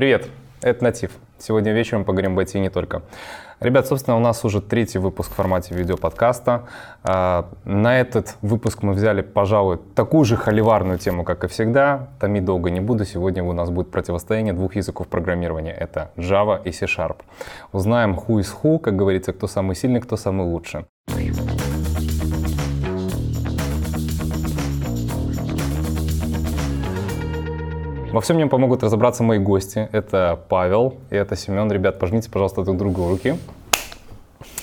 Привет, это Натив. Сегодня вечером поговорим об IT не только. Ребят, собственно, у нас уже третий выпуск в формате видеоподкаста. А, на этот выпуск мы взяли, пожалуй, такую же холиварную тему, как и всегда. Томить долго не буду. Сегодня у нас будет противостояние двух языков программирования. Это Java и C-Sharp. Узнаем who is who, как говорится, кто самый сильный, кто самый лучший. Во всем мне помогут разобраться мои гости. Это Павел и это Семен. Ребят, пожмите, пожалуйста, друг другу руки.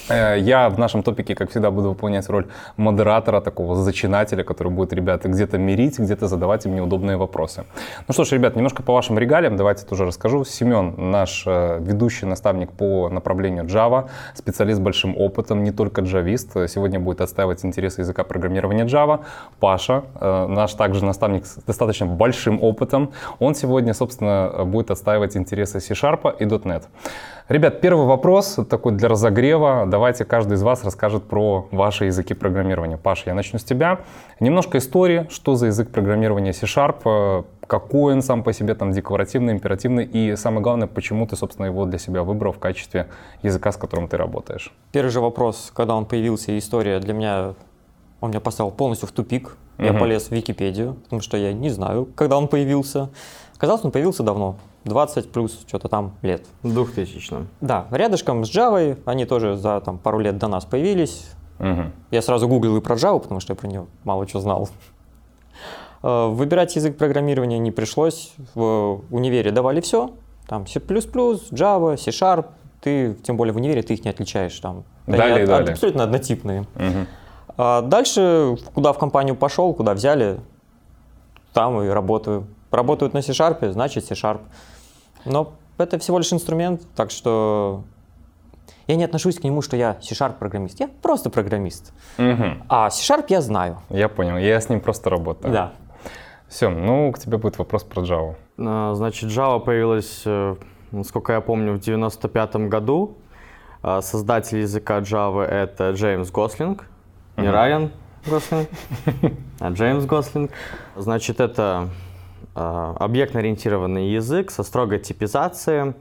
Э, я в нашем топике, как всегда, буду выполнять роль модератора, такого зачинателя, который будет ребята где-то мирить, где-то задавать им неудобные вопросы. Ну что ж, ребят, немножко по вашим регалиям, давайте тоже расскажу. Семен, наш э, ведущий наставник по направлению Java, специалист с большим опытом, не только джавист, сегодня будет отстаивать интересы языка программирования Java. Паша, э, наш также наставник с достаточно большим опытом, он сегодня, собственно, будет отстаивать интересы C-Sharp и .NET. Ребят, первый вопрос такой для разогрева. Давайте каждый из вас расскажет про ваши языки программирования. Паша, я начну с тебя. Немножко истории, что за язык программирования C-Sharp, э, какой он сам по себе, там, декларативный, императивный, и самое главное, почему ты, собственно, его для себя выбрал в качестве языка, с которым ты работаешь. Первый же вопрос, когда он появился, история для меня, он меня поставил полностью в тупик. Я угу. полез в Википедию, потому что я не знаю, когда он появился. Оказалось, он появился давно, 20 плюс что-то там лет. В 2000 Да, рядышком с Java, они тоже за там, пару лет до нас появились. Угу. Я сразу гуглил и про Java, потому что я про нее мало что знал. Э, выбирать язык программирования не пришлось. В универе давали все. Там C++, Java, C-Sharp. Ты, тем более в универе, ты их не отличаешь. Там, далее, они далее. абсолютно однотипные. Угу. А дальше, куда в компанию пошел, куда взяли, там и работаю. Работают на C-Sharp, значит C-Sharp. Но это всего лишь инструмент, так что я не отношусь к нему, что я C-Sharp программист. Я просто программист. Угу. А C-Sharp я знаю. Я понял, я с ним просто работаю. Да. Все, ну, к тебе будет вопрос про Java. А, значит, Java появилась, э, насколько я помню, в 95 году. А, создатель языка Java — это Джеймс Гослинг, не Райан Гослинг, а Джеймс Гослинг. Значит, это объектно-ориентированный язык со строгой типизацией,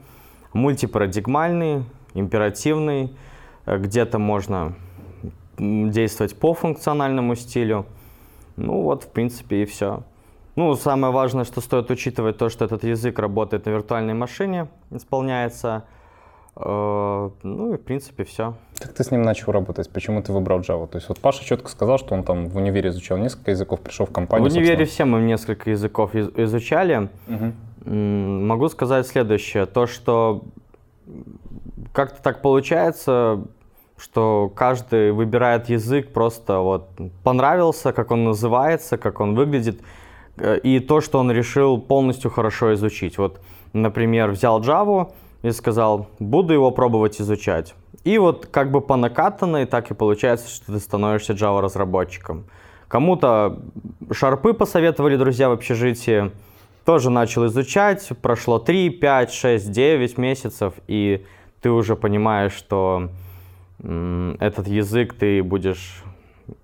мультипарадигмальный, императивный, э, где-то можно действовать по функциональному стилю. Ну вот, в принципе, и все. Ну, самое важное, что стоит учитывать, то, что этот язык работает на виртуальной машине, исполняется – ну и в принципе все. Как ты с ним начал работать? Почему ты выбрал Java? То есть вот Паша четко сказал, что он там в универе изучал несколько языков, пришел в компанию. В универе все мы несколько языков изучали. Угу. Могу сказать следующее. То, что как-то так получается, что каждый выбирает язык просто вот понравился, как он называется, как он выглядит, э, и то, что он решил полностью хорошо изучить. Вот, например, взял Java, и сказал, буду его пробовать изучать. И вот как бы по накатанной так и получается, что ты становишься Java разработчиком. Кому-то шарпы посоветовали друзья в общежитии, тоже начал изучать, прошло 3, 5, 6, 9 месяцев, и ты уже понимаешь, что этот язык ты будешь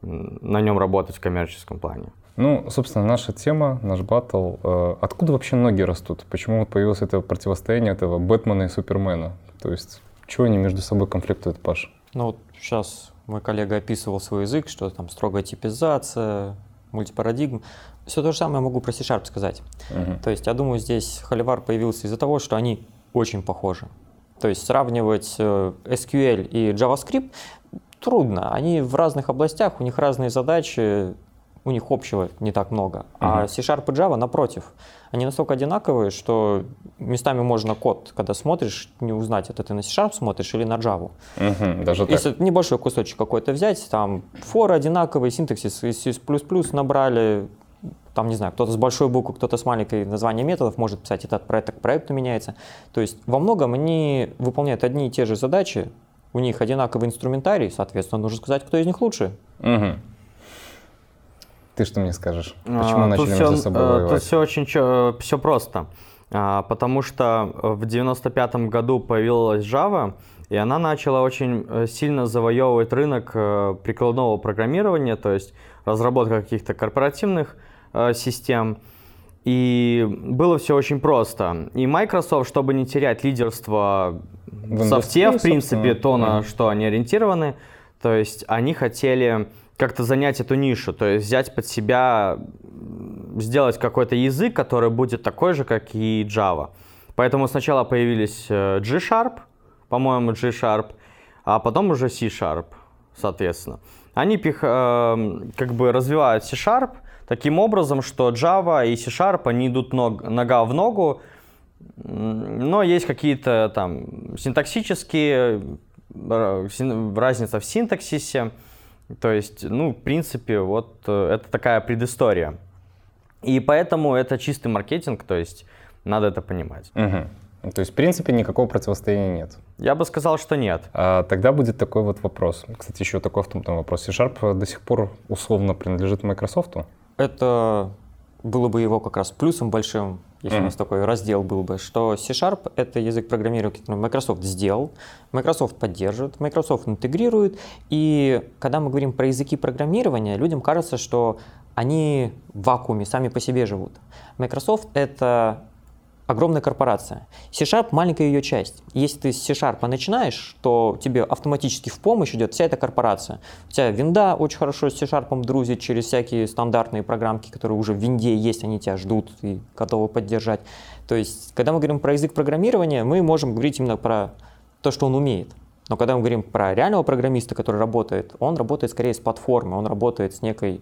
на нем работать в коммерческом плане. Ну, собственно, наша тема, наш батл. Э, откуда вообще ноги растут? Почему вот появилось это противостояние этого Бэтмена и Супермена? То есть, чего они между собой конфликтуют, Паш? Ну, вот сейчас мой коллега описывал свой язык, что там строгая типизация, мультипарадигм. Все то же самое могу про C-Sharp сказать. Угу. То есть, я думаю, здесь холивар появился из-за того, что они очень похожи. То есть, сравнивать э, SQL и JavaScript трудно. Они в разных областях, у них разные задачи, у них общего не так много. А C-Sharp и Java, напротив, они настолько одинаковые, что местами можно код, когда смотришь, не узнать, это ты на C-Sharp смотришь или на Java. Uh-huh, даже Если так. небольшой кусочек какой-то взять, там форы одинаковые, синтаксис из C++ набрали, там, не знаю, кто-то с большой буквы, кто-то с маленькой названием методов может писать, этот проект к проекту меняется. То есть во многом они выполняют одни и те же задачи, у них одинаковый инструментарий, соответственно, нужно сказать, кто из них лучше. Угу. Ты что мне скажешь? Почему а, начали тут между все, собой воевать? Тут все очень все просто. А, потому что в 95 году появилась Java, и она начала очень э, сильно завоевывать рынок э, прикладного программирования, то есть разработка каких-то корпоративных э, систем. И было все очень просто. И Microsoft, чтобы не терять лидерство в софте, в принципе, то, на mm. что они ориентированы, то есть они хотели как-то занять эту нишу, то есть взять под себя, сделать какой-то язык, который будет такой же, как и Java. Поэтому сначала появились э, G-Sharp, по-моему, G-Sharp, а потом уже C-Sharp, соответственно. Они э, как бы развивают C-Sharp таким образом, что Java и C-Sharp, они идут ног, нога в ногу, но есть какие-то там синтаксические, разница в синтаксисе, то есть, ну, в принципе, вот э, это такая предыстория. И поэтому это чистый маркетинг, то есть надо это понимать. Угу. То есть, в принципе, никакого противостояния нет? Я бы сказал, что нет. А, тогда будет такой вот вопрос. Кстати, еще такой автоматный вопрос. C-Sharp до сих пор условно принадлежит Microsoft? Это было бы его как раз плюсом большим, если mm-hmm. у нас такой раздел был бы, что C-Sharp — это язык программирования, который Microsoft сделал, Microsoft поддерживает, Microsoft интегрирует, и когда мы говорим про языки программирования, людям кажется, что они в вакууме сами по себе живут. Microsoft — это огромная корпорация. C-Sharp — маленькая ее часть. Если ты с C-Sharp начинаешь, то тебе автоматически в помощь идет вся эта корпорация. У тебя винда очень хорошо с C-Sharp друзит через всякие стандартные программки, которые уже в винде есть, они тебя ждут и готовы поддержать. То есть, когда мы говорим про язык программирования, мы можем говорить именно про то, что он умеет. Но когда мы говорим про реального программиста, который работает, он работает скорее с платформой, он работает с некой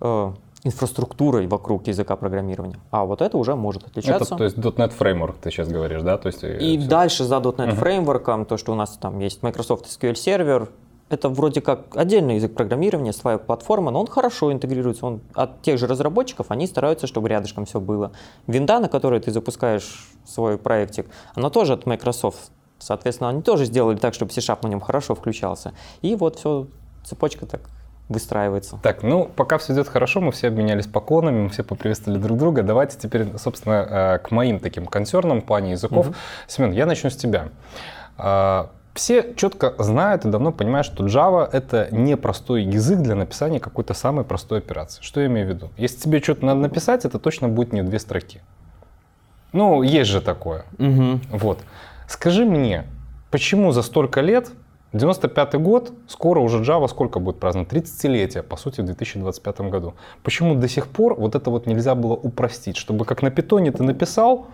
э, инфраструктурой вокруг языка программирования. А вот это уже может отличаться. Это, то есть .NET Framework ты сейчас говоришь, да? То есть, э, и все. дальше за .NET uh-huh. то, что у нас там есть Microsoft SQL Server, это вроде как отдельный язык программирования, своя платформа, но он хорошо интегрируется. Он от тех же разработчиков, они стараются, чтобы рядышком все было. Винда, на которой ты запускаешь свой проектик, она тоже от Microsoft. Соответственно, они тоже сделали так, чтобы C-Sharp на нем хорошо включался. И вот все, цепочка так выстраивается. Так, ну, пока все идет хорошо, мы все обменялись поклонами, мы все поприветствовали друг друга. Давайте теперь, собственно, э, к моим таким консернам в плане языков. Угу. Семен, я начну с тебя. А, все четко знают и давно понимают, что Java — это не простой язык для написания какой-то самой простой операции. Что я имею в виду? Если тебе что-то надо написать, это точно будет не две строки. Ну, есть же такое. Угу. Вот. Скажи мне, почему за столько лет 95 год, скоро уже Java сколько будет праздновать? 30-летие, по сути, в 2025 году. Почему до сих пор вот это вот нельзя было упростить, чтобы как на питоне ты написал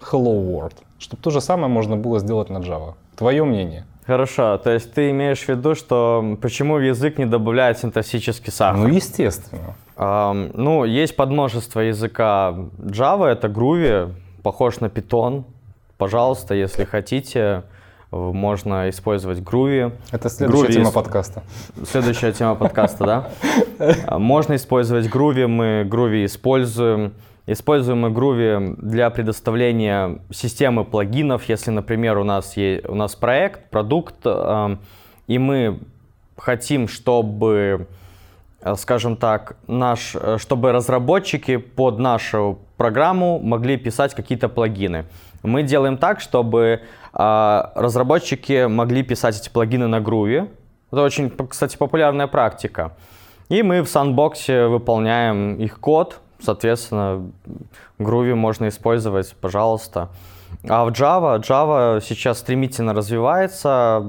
Hello World, чтобы то же самое можно было сделать на Java? Твое мнение? Хорошо, то есть ты имеешь в виду, что почему в язык не добавляет синтаксический сахар? Ну, естественно. Um, ну, есть подмножество языка Java, это Groovy, похож на Python. Пожалуйста, если хотите, можно использовать Groovy. Это следующая Groovy тема подкаста. Следующая тема подкаста, да? Можно использовать Groovy, мы Groovy используем. Используем мы Groovy для предоставления системы плагинов. Если, например, у нас, есть, у нас проект, продукт, э, и мы хотим, чтобы, э, скажем так, наш, э, чтобы разработчики под нашу программу могли писать какие-то плагины. Мы делаем так, чтобы а, разработчики могли писать эти плагины на Groovy. Это очень, кстати, популярная практика. И мы в Sandbox выполняем их код. Соответственно, Groovy можно использовать, пожалуйста. А в Java, Java сейчас стремительно развивается.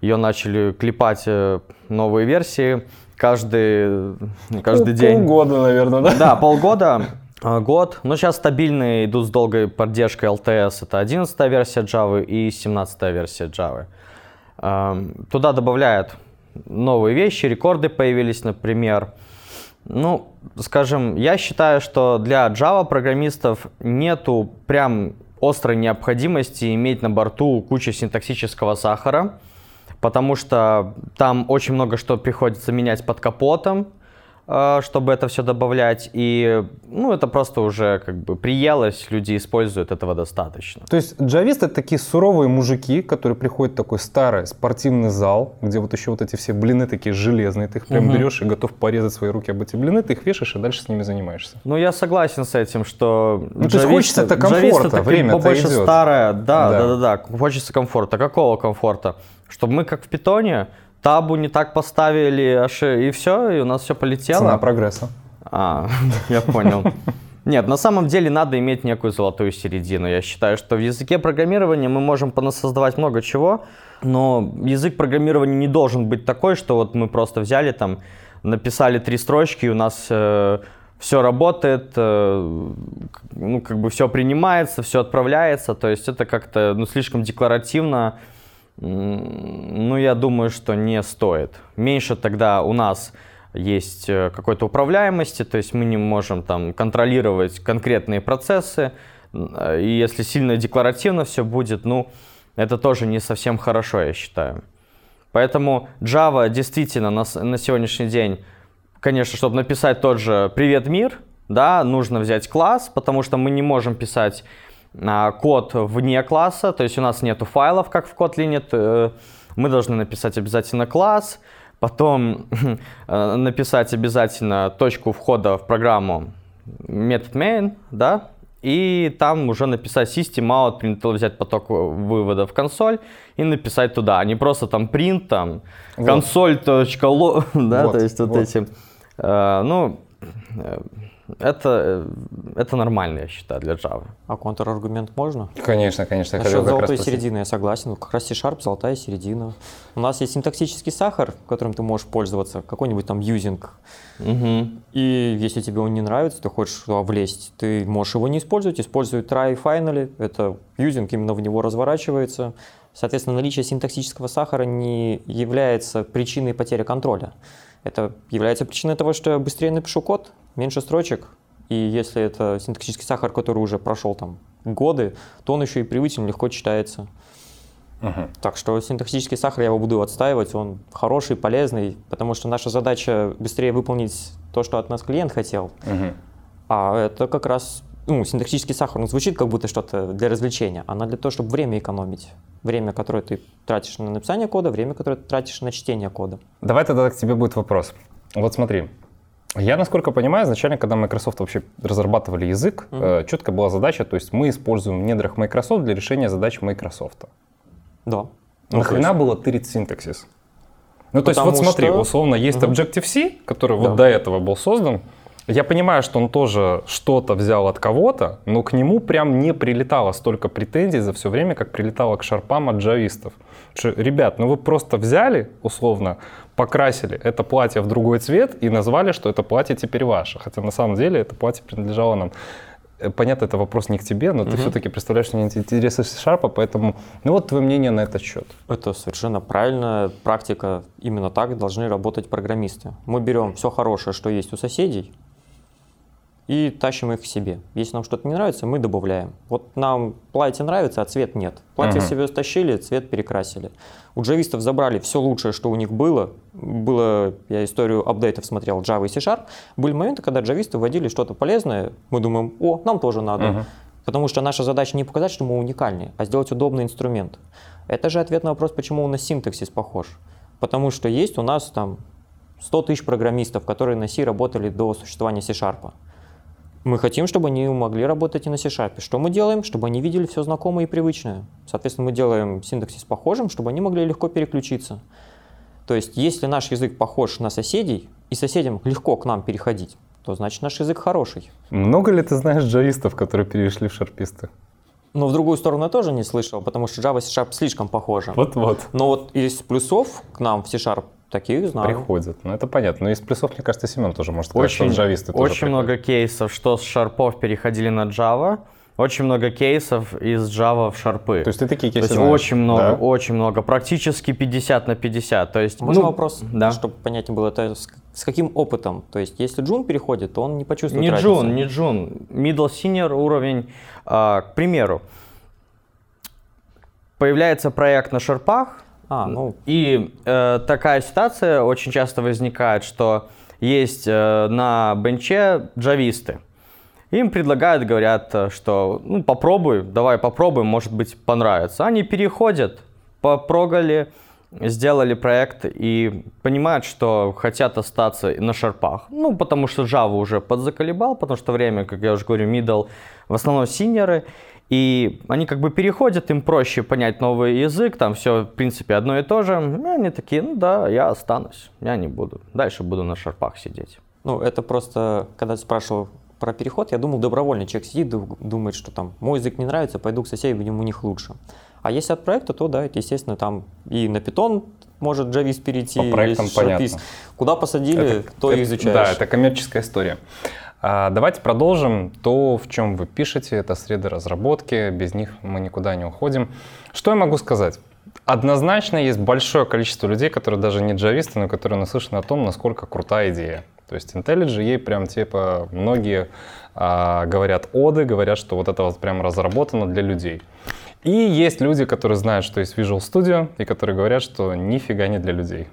Ее начали клепать э, новые версии каждый, каждый Пол, день. Полгода, наверное, да? Да, полгода. А, год. Но сейчас стабильно идут с долгой поддержкой LTS. Это 11 версия Java и 17 версия Java. Туда добавляют новые вещи, рекорды появились, например. Ну, скажем, я считаю, что для Java программистов нету прям острой необходимости иметь на борту кучу синтаксического сахара, потому что там очень много что приходится менять под капотом, чтобы это все добавлять. И, ну, это просто уже как бы приелось, люди используют, этого достаточно. То есть джависты это такие суровые мужики, которые приходят в такой старый спортивный зал, где вот еще вот эти все блины такие железные, ты их прям угу. берешь и готов порезать свои руки об эти блины, ты их вешаешь и дальше с ними занимаешься. Ну, я согласен с этим, что ну, джависты, хочется это комфорта, время больше старое, да, да, да, да, да, хочется комфорта. Какого комфорта? Чтобы мы как в питоне табу не так поставили, и все, и у нас все полетело. Цена прогресса. А, я понял. Нет, на самом деле надо иметь некую золотую середину. Я считаю, что в языке программирования мы можем понасоздавать много чего, но язык программирования не должен быть такой, что вот мы просто взяли там, написали три строчки, и у нас э, все работает, э, ну, как бы все принимается, все отправляется. То есть это как-то ну, слишком декларативно. Ну, я думаю, что не стоит. Меньше тогда у нас есть э, какой-то управляемости, то есть мы не можем там контролировать конкретные процессы. Э, и если сильно декларативно все будет, ну, это тоже не совсем хорошо, я считаю. Поэтому Java действительно на, на сегодняшний день конечно, чтобы написать тот же «Привет, мир», да, нужно взять класс, потому что мы не можем писать код вне класса, то есть у нас нету файлов, как в Kotlin, э, мы должны написать обязательно класс, потом э, написать обязательно точку входа в программу метод main, да, и там уже написать system out, print взять поток вывода в консоль и написать туда, а не просто там print, там, вот. консоль.lo, да, вот, то есть вот, вот. эти Э, ну, э, это, э, это нормально, я считаю, для Java. А контраргумент можно? Конечно, конечно. Насчет золотой середины я согласен. Как раз C-Sharp, золотая середина. У нас есть синтаксический сахар, которым ты можешь пользоваться, какой-нибудь там юзинг. Угу. И если тебе он не нравится, ты хочешь туда влезть, ты можешь его не использовать, используй try finally. Это юзинг именно в него разворачивается. Соответственно, наличие синтаксического сахара не является причиной потери контроля. Это является причиной того, что я быстрее напишу код, меньше строчек, и если это синтаксический сахар, который уже прошел там годы, то он еще и привычен, легко читается. Uh-huh. Так что синтаксический сахар я его буду отстаивать, он хороший, полезный, потому что наша задача быстрее выполнить то, что от нас клиент хотел. Uh-huh. А это как раз ну, синтаксический сахар, он звучит как будто что-то для развлечения, а для того, чтобы время экономить. Время, которое ты тратишь на написание кода, время, которое ты тратишь на чтение кода. Давай тогда к тебе будет вопрос. Вот смотри, я, насколько понимаю, изначально, когда Microsoft вообще разрабатывали язык, mm-hmm. четко была задача, то есть мы используем в недрах Microsoft для решения задач Microsoft. Да. Нахрена ну, было тырить синтаксис? Ну, то есть, вот смотри, что... условно, есть mm-hmm. Objective-C, который да. вот до этого был создан, я понимаю, что он тоже что-то взял от кого-то, но к нему прям не прилетало столько претензий за все время, как прилетало к шарпам от джавистов. Что, ребят, ну вы просто взяли, условно, покрасили это платье в другой цвет и назвали, что это платье теперь ваше. Хотя на самом деле это платье принадлежало нам. Э, понятно, это вопрос не к тебе, но угу. ты все-таки представляешь мне интересы шарпа, поэтому, ну вот твое мнение на этот счет. Это совершенно правильная практика. Именно так должны работать программисты. Мы берем все хорошее, что есть у соседей, и тащим их к себе. Если нам что-то не нравится, мы добавляем. Вот нам платье нравится, а цвет нет. Платье uh-huh. себе стащили, цвет перекрасили. У джавистов забрали все лучшее, что у них было. Было, я историю апдейтов смотрел, Java и C-Sharp. Были моменты, когда джависты вводили что-то полезное, мы думаем, о, нам тоже надо. Uh-huh. Потому что наша задача не показать, что мы уникальны, а сделать удобный инструмент. Это же ответ на вопрос, почему у нас синтаксис похож. Потому что есть у нас там 100 тысяч программистов, которые на C работали до существования C-Sharp. Мы хотим, чтобы они могли работать и на C-Sharp. Что мы делаем? Чтобы они видели все знакомое и привычное. Соответственно, мы делаем синтаксис похожим, чтобы они могли легко переключиться. То есть, если наш язык похож на соседей, и соседям легко к нам переходить, то значит наш язык хороший. Много ли ты знаешь джавистов, которые перешли в шарписты? Но в другую сторону я тоже не слышал, потому что Java и C-Sharp слишком похожи. Вот-вот. Но вот из плюсов к нам в C-Sharp Таких знаю. Приходят. Ну, это понятно. Но из плюсов, мне кажется, Семен тоже может сказать, очень, что джависты тоже Очень много кейсов, что с шарпов переходили на Java. Очень много кейсов из Java в шарпы. То есть ты такие кейсы То есть знаешь, очень много, да? очень много. Практически 50 на 50. То есть, Можно ну, вопрос, да. чтобы понятнее было, это с, с каким опытом? То есть если джун переходит, то он не почувствует Не разницу. джун, не джун. Middle senior уровень. А, к примеру, появляется проект на шарпах, а, ну. И э, такая ситуация очень часто возникает, что есть э, на бенче джависты. Им предлагают, говорят, э, что ну попробуй, давай попробуем, может быть понравится. Они переходят, попрогали, сделали проект и понимают, что хотят остаться на шарпах. Ну, потому что Java уже подзаколебал, потому что время, как я уже говорю, middle, в основном синеры. И они как бы переходят, им проще понять новый язык, там все, в принципе, одно и то же. И они такие, ну да, я останусь, я не буду. Дальше буду на шарпах сидеть. Ну, это просто, когда ты спрашивал, про переход, я думал, добровольно человек сидит, ду- думает, что там мой язык не нравится, пойду к соседям, у них лучше. А если от проекта, то да, это, естественно, там и на питон может джавист перейти, По проектам понятно. Куда посадили, то и это- изучаешь. Да, это коммерческая история. А, давайте продолжим то, в чем вы пишете. Это среды разработки. Без них мы никуда не уходим. Что я могу сказать? Однозначно есть большое количество людей, которые даже не джависты, но которые наслышаны о том, насколько крутая идея. То есть IntelliJ ей прям типа многие а, говорят оды, говорят, что вот это вот прям разработано для людей. И есть люди, которые знают, что есть Visual Studio, и которые говорят, что нифига не для людей.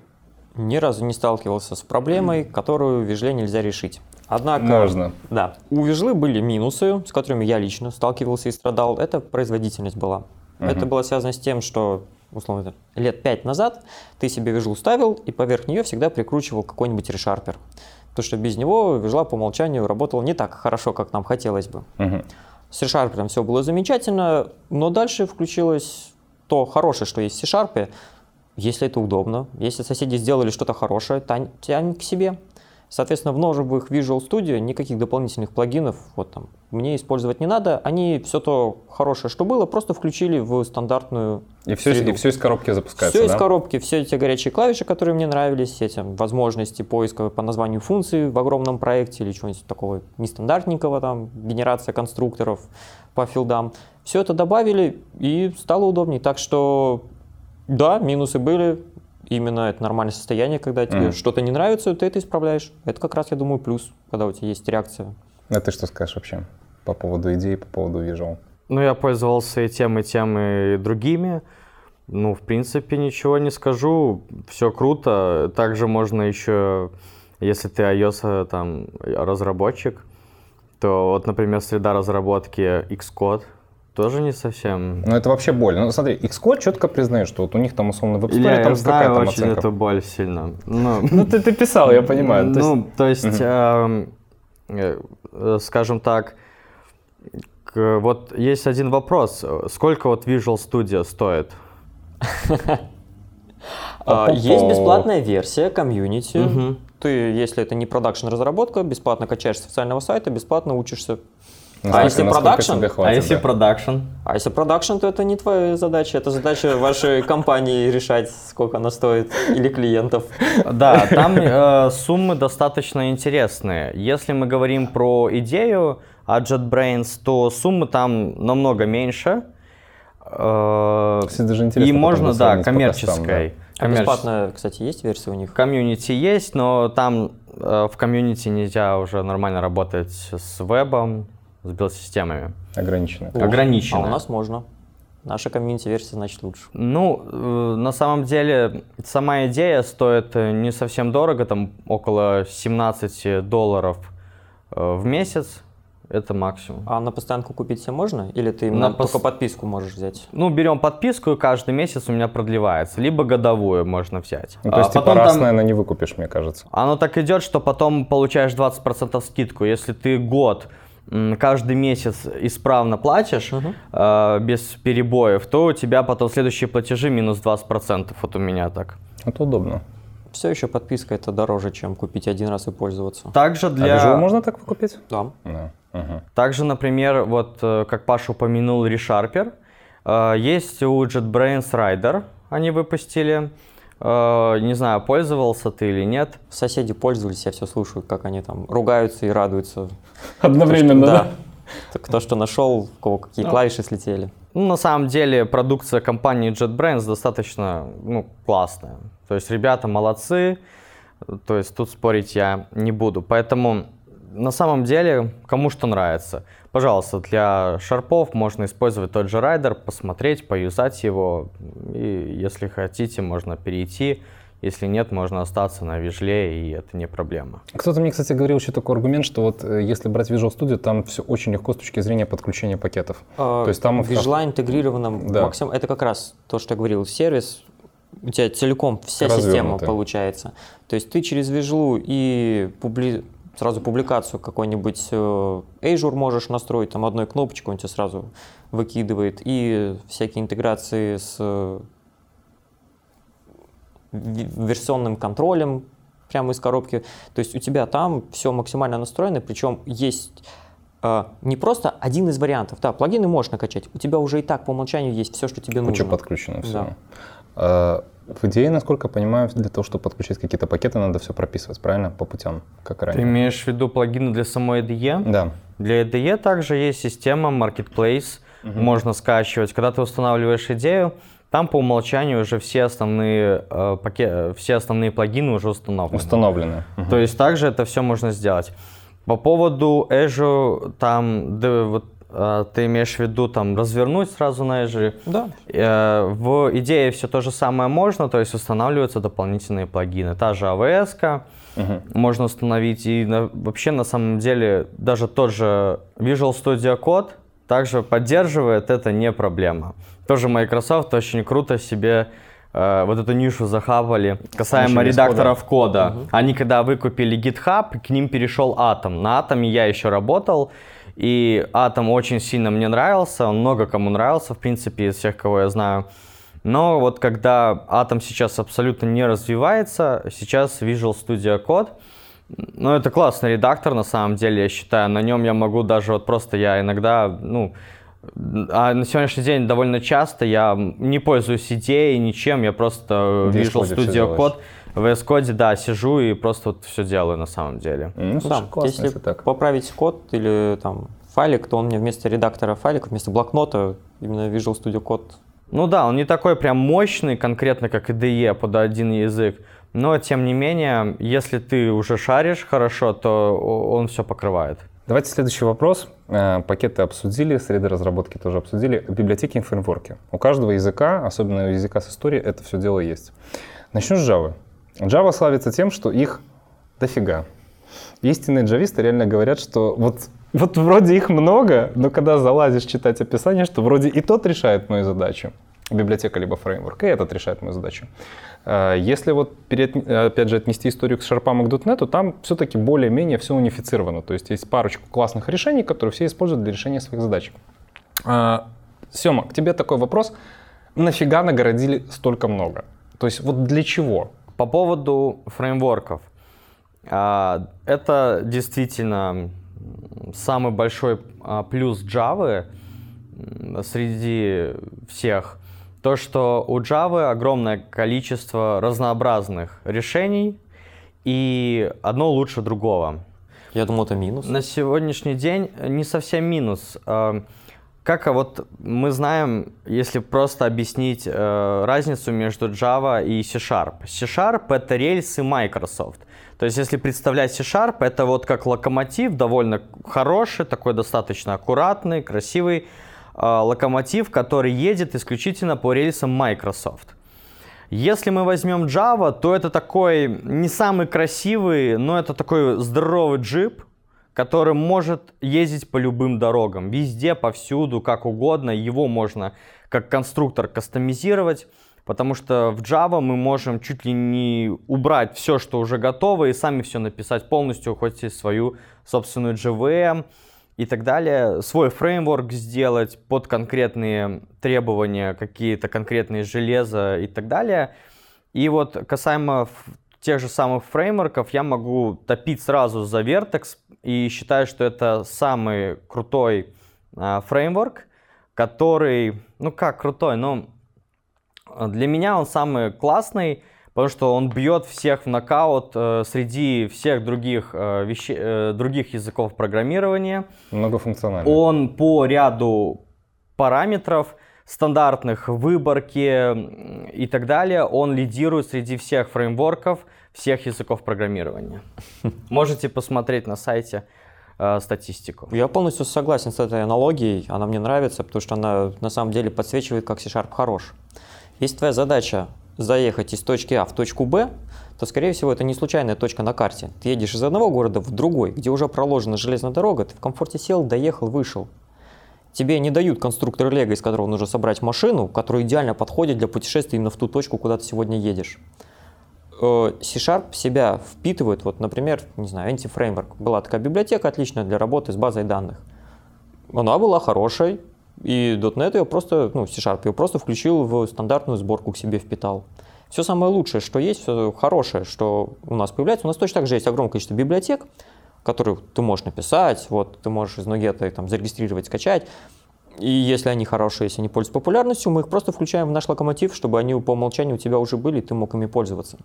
Ни разу не сталкивался с проблемой, которую в Вижле нельзя решить. Однако, Можно. да, у Вижлы были минусы, с которыми я лично сталкивался и страдал. Это производительность была. Это было связано с тем, что условно, лет пять назад ты себе вижу ставил и поверх нее всегда прикручивал какой-нибудь решарпер. Потому что без него вижла по умолчанию работала не так хорошо, как нам хотелось бы. Мгм. С C-Sharp все было замечательно, но дальше включилось то хорошее, что есть в C-Sharp. Если это удобно, если соседи сделали что-то хорошее, тань- тянь к себе. Соответственно, в новых Visual Studio никаких дополнительных плагинов вот там, мне использовать не надо. Они все то хорошее, что было, просто включили в стандартную И все, среду. и все из коробки запускается, Все да? из коробки, все эти горячие клавиши, которые мне нравились, все эти возможности поиска по названию функции в огромном проекте или чего-нибудь такого нестандартненького, там, генерация конструкторов по филдам. Все это добавили и стало удобнее. Так что, да, минусы были. Именно это нормальное состояние, когда тебе Мгм. что-то не нравится, ты это исправляешь. Это как раз, я думаю, плюс, когда у тебя есть реакция. А ты что скажешь вообще по поводу идей, по поводу Visual? Ну, я пользовался и тем, и тем, и другими. Ну, в принципе, ничего не скажу. Все круто. Также можно еще, если ты iOS э, там, разработчик, то вот, например, среда разработки Xcode тоже не совсем... Ну, это вообще боль. Ну, смотри, Xcode четко признает, что вот у них там условно в App Store там знаю там очень оценка. эту боль сильно. Ну, Ну, ты, ты писал, я понимаю. То есть- Ну, то есть, эм, э, э, скажем так, вот есть один вопрос. Сколько вот Visual Studio стоит? А. Есть бесплатная версия комьюнити. Ты, если это не продакшн разработка, бесплатно качаешь с официального сайта, бесплатно учишься. А если продакшн? а если да. продакшн? А если продакшн, то это не твоя задача, это задача вашей компании решать, сколько она стоит, или клиентов. Да, там э, суммы достаточно интересные. Если мы говорим про идею от JetBrains, то суммы там намного меньше. Э, Кстати, даже интересно И можно, да, коммерческой. А бесплатная, кстати, есть версия у них? Community есть, но там э, в комьюнити нельзя уже нормально работать с вебом, с билд-системами. да, ограниченно. О, Ограничено. А у нас можно. Наша комьюнити-версия, значит, лучше. Ну, э, на самом деле, сама идея стоит э, не совсем дорого, там около 17 долларов э, в месяц. Это максимум. А на постоянку купить себе можно? Или ты На пос- только подписку можешь взять? Ну, берем подписку, и каждый месяц у меня продлевается. Либо годовую можно взять. Ну, то есть, А типа, потом раз, там- наверное, не выкупишь, мне кажется. Оно так идет, что потом получаешь 20% скидку. Если ты год каждый месяц исправно платишь, Мгм. э, без перебоев, то у тебя потом следующие платежи минус 20%. Вот у меня так. Это удобно. Все еще подписка это дороже, чем купить один раз и пользоваться. Также А для... Visual можно так выкупить? Да. Да. Ага. Также, например, вот э, как Паша упомянул, ReSharper. э, Есть у JetBrains Rider, они выпустили. Э, Не знаю, пользовался ты или нет. Соседи пользовались, я все слушаю, как они там ругаются и радуются. Одновременно, да? да? Кто что нашел, у кого какие клавиши слетели. Ну, на самом деле, продукция компании JetBrains достаточно ну, классная. То есть ребята молодцы, то есть тут спорить я не буду. Поэтому на самом деле, кому что нравится. Пожалуйста, для шарпов можно использовать тот же райдер, посмотреть, поюзать его. И если хотите, можно перейти. Если нет, можно остаться на вижле, и это не проблема. Кто-то мне, кстати, говорил еще такой аргумент, что вот э, если брать Visual Studio, там все очень легко с точки зрения подключения пакетов. То есть там... в Visual интегрированном Да. максимум, это как раз то, что я говорил, сервис, у тебя целиком вся Развернутый. система получается. То есть ты через Visual и публи- сразу публикацию какой-нибудь э, Azure можешь настроить, там одной кнопочкой он тебе сразу выкидывает, и всякие интеграции с э, версионным контролем прямо из коробки. То есть у тебя там все максимально настроено, причем есть э, не просто один из вариантов. Да, плагины можешь накачать, у тебя уже и так по умолчанию есть все, что тебе нужно. Куча подключено все. Да. В идее, насколько я понимаю, для того, чтобы подключить какие-то пакеты, надо все прописывать, правильно? По путям, как Ты ранее. имеешь в виду плагины для самой IDE? Да. Для IDE также есть система Marketplace, можно скачивать. Когда ты устанавливаешь идею, там по умолчанию уже все основные, э, паке- э, все основные плагины уже установлены. Установлены. Мгм. То есть также это все можно сделать. По поводу Azure, там да, вот, ты имеешь в виду там развернуть сразу на Azure. Да. Э, В идее все то же самое можно, то есть устанавливаются дополнительные плагины. Та же AWS, Мгм. можно установить. И на- вообще на самом деле даже тот же Visual Studio Code также поддерживает, это не проблема. Тоже Microsoft очень круто себе э, вот эту нишу захапали касаемо без редакторов кода. Они когда выкупили GitHub, к ним перешел Atom. На Atom я еще работал, и Atom очень сильно мне нравился, он много кому нравился, в принципе, из всех, кого я знаю. Но вот когда Atom сейчас абсолютно не развивается, сейчас Visual Studio Code, ну, это классный редактор, на самом деле, я считаю. На нем я могу даже вот просто, я иногда, ну, а на сегодняшний день довольно часто я не пользуюсь идеей, ничем, я просто В VS Visual Studio. Code, в VS Code, да, сижу и просто вот все делаю на самом деле. Ну, слушай, да, классно, если если так. поправить код или там файлик, то он мне вместо редактора файликов, вместо блокнота именно Visual Studio Code Ну да, он не такой прям мощный, конкретно как IDE под один язык, но тем не менее, если ты уже шаришь хорошо, то он все покрывает. Давайте следующий вопрос. Э, Пакеты обсудили, среды разработки тоже обсудили. Библиотеки и фреймворки. У каждого языка, особенно у языка с историей, это все дело есть. Начну с Java. Java славится тем, что их дофига. Истинные джависты реально говорят, что вот, вот вроде их много, но когда залазишь читать описание, что вроде и тот решает мою задачу, библиотека либо фреймворк, и этот решает мою задачу. Э, Если вот, перед- опять же, отнести историю к Sharpам и к .NET, там все-таки более-менее все унифицировано. То есть есть парочку классных решений, которые все используют для решения своих задач. А, Сема, к тебе такой вопрос. Нафига нагородили столько много? То есть вот для чего? По поводу фреймворков. А, Это действительно самый большой а, плюс Java среди всех. То, что у Java огромное количество разнообразных решений, и одно лучше другого. Я думал, это минус. На сегодняшний день не совсем минус. Как вот мы знаем, если просто объяснить э, разницу между Java и C-Sharp. C-Sharp — это рельсы Microsoft. То есть если представлять C-Sharp, это вот как локомотив, довольно хороший, такой достаточно аккуратный, красивый э, локомотив, который едет исключительно по рельсам Microsoft. Если мы возьмем Java, то это такой не самый красивый, но это такой здоровый джип, который может ездить по любым дорогам, везде, повсюду, как угодно. Его можно как конструктор кастомизировать, потому что в Java мы можем чуть ли не убрать все, что уже готово, и сами все написать полностью, хоть и свою собственную JVM и так далее, свой фреймворк сделать под конкретные требования, какие-то конкретные железа и так далее. И вот касаемо тех же самых фреймворков, я могу топить сразу за Vertex и считаю, что это самый крутой а, фреймворк, который, ну как крутой, но а, для меня он самый классный, потому что он бьет всех в нокаут э, среди всех других, э, веще- э, других языков программирования. Многофункционально. Он по ряду параметров стандартных, выборки и так далее, он лидирует среди всех фреймворков, всех языков программирования. Можете посмотреть на сайте э, статистику. Я полностью согласен с этой аналогией, она мне нравится, потому что она на самом деле подсвечивает, как C-Sharp хорош. Если твоя задача заехать из точки А в точку Б, то, скорее всего, это не случайная точка на карте. Ты едешь из одного города в другой, где уже проложена железная дорога, ты в комфорте сел, доехал, вышел. Тебе не дают конструктор Лего, из которого нужно собрать машину, которая идеально подходит для путешествия именно в ту точку, куда ты сегодня едешь. Э, C-Sharp себя впитывает, вот, например, не знаю, антифреймворк. Была такая библиотека отличная для работы с базой данных. Она была хорошей, И .NET ее просто, ну, C-Sharp ее просто включил в стандартную сборку к себе впитал. Все самое лучшее, что есть, все хорошее, что у нас появляется. У нас точно так же есть огромное количество библиотек, которые ты можешь написать, вот ты можешь из Нугета там зарегистрировать, скачать. И если они хорошие, если они пользуются популярностью, мы их просто включаем в наш локомотив, чтобы они по умолчанию у тебя уже были, и ты мог ими пользоваться.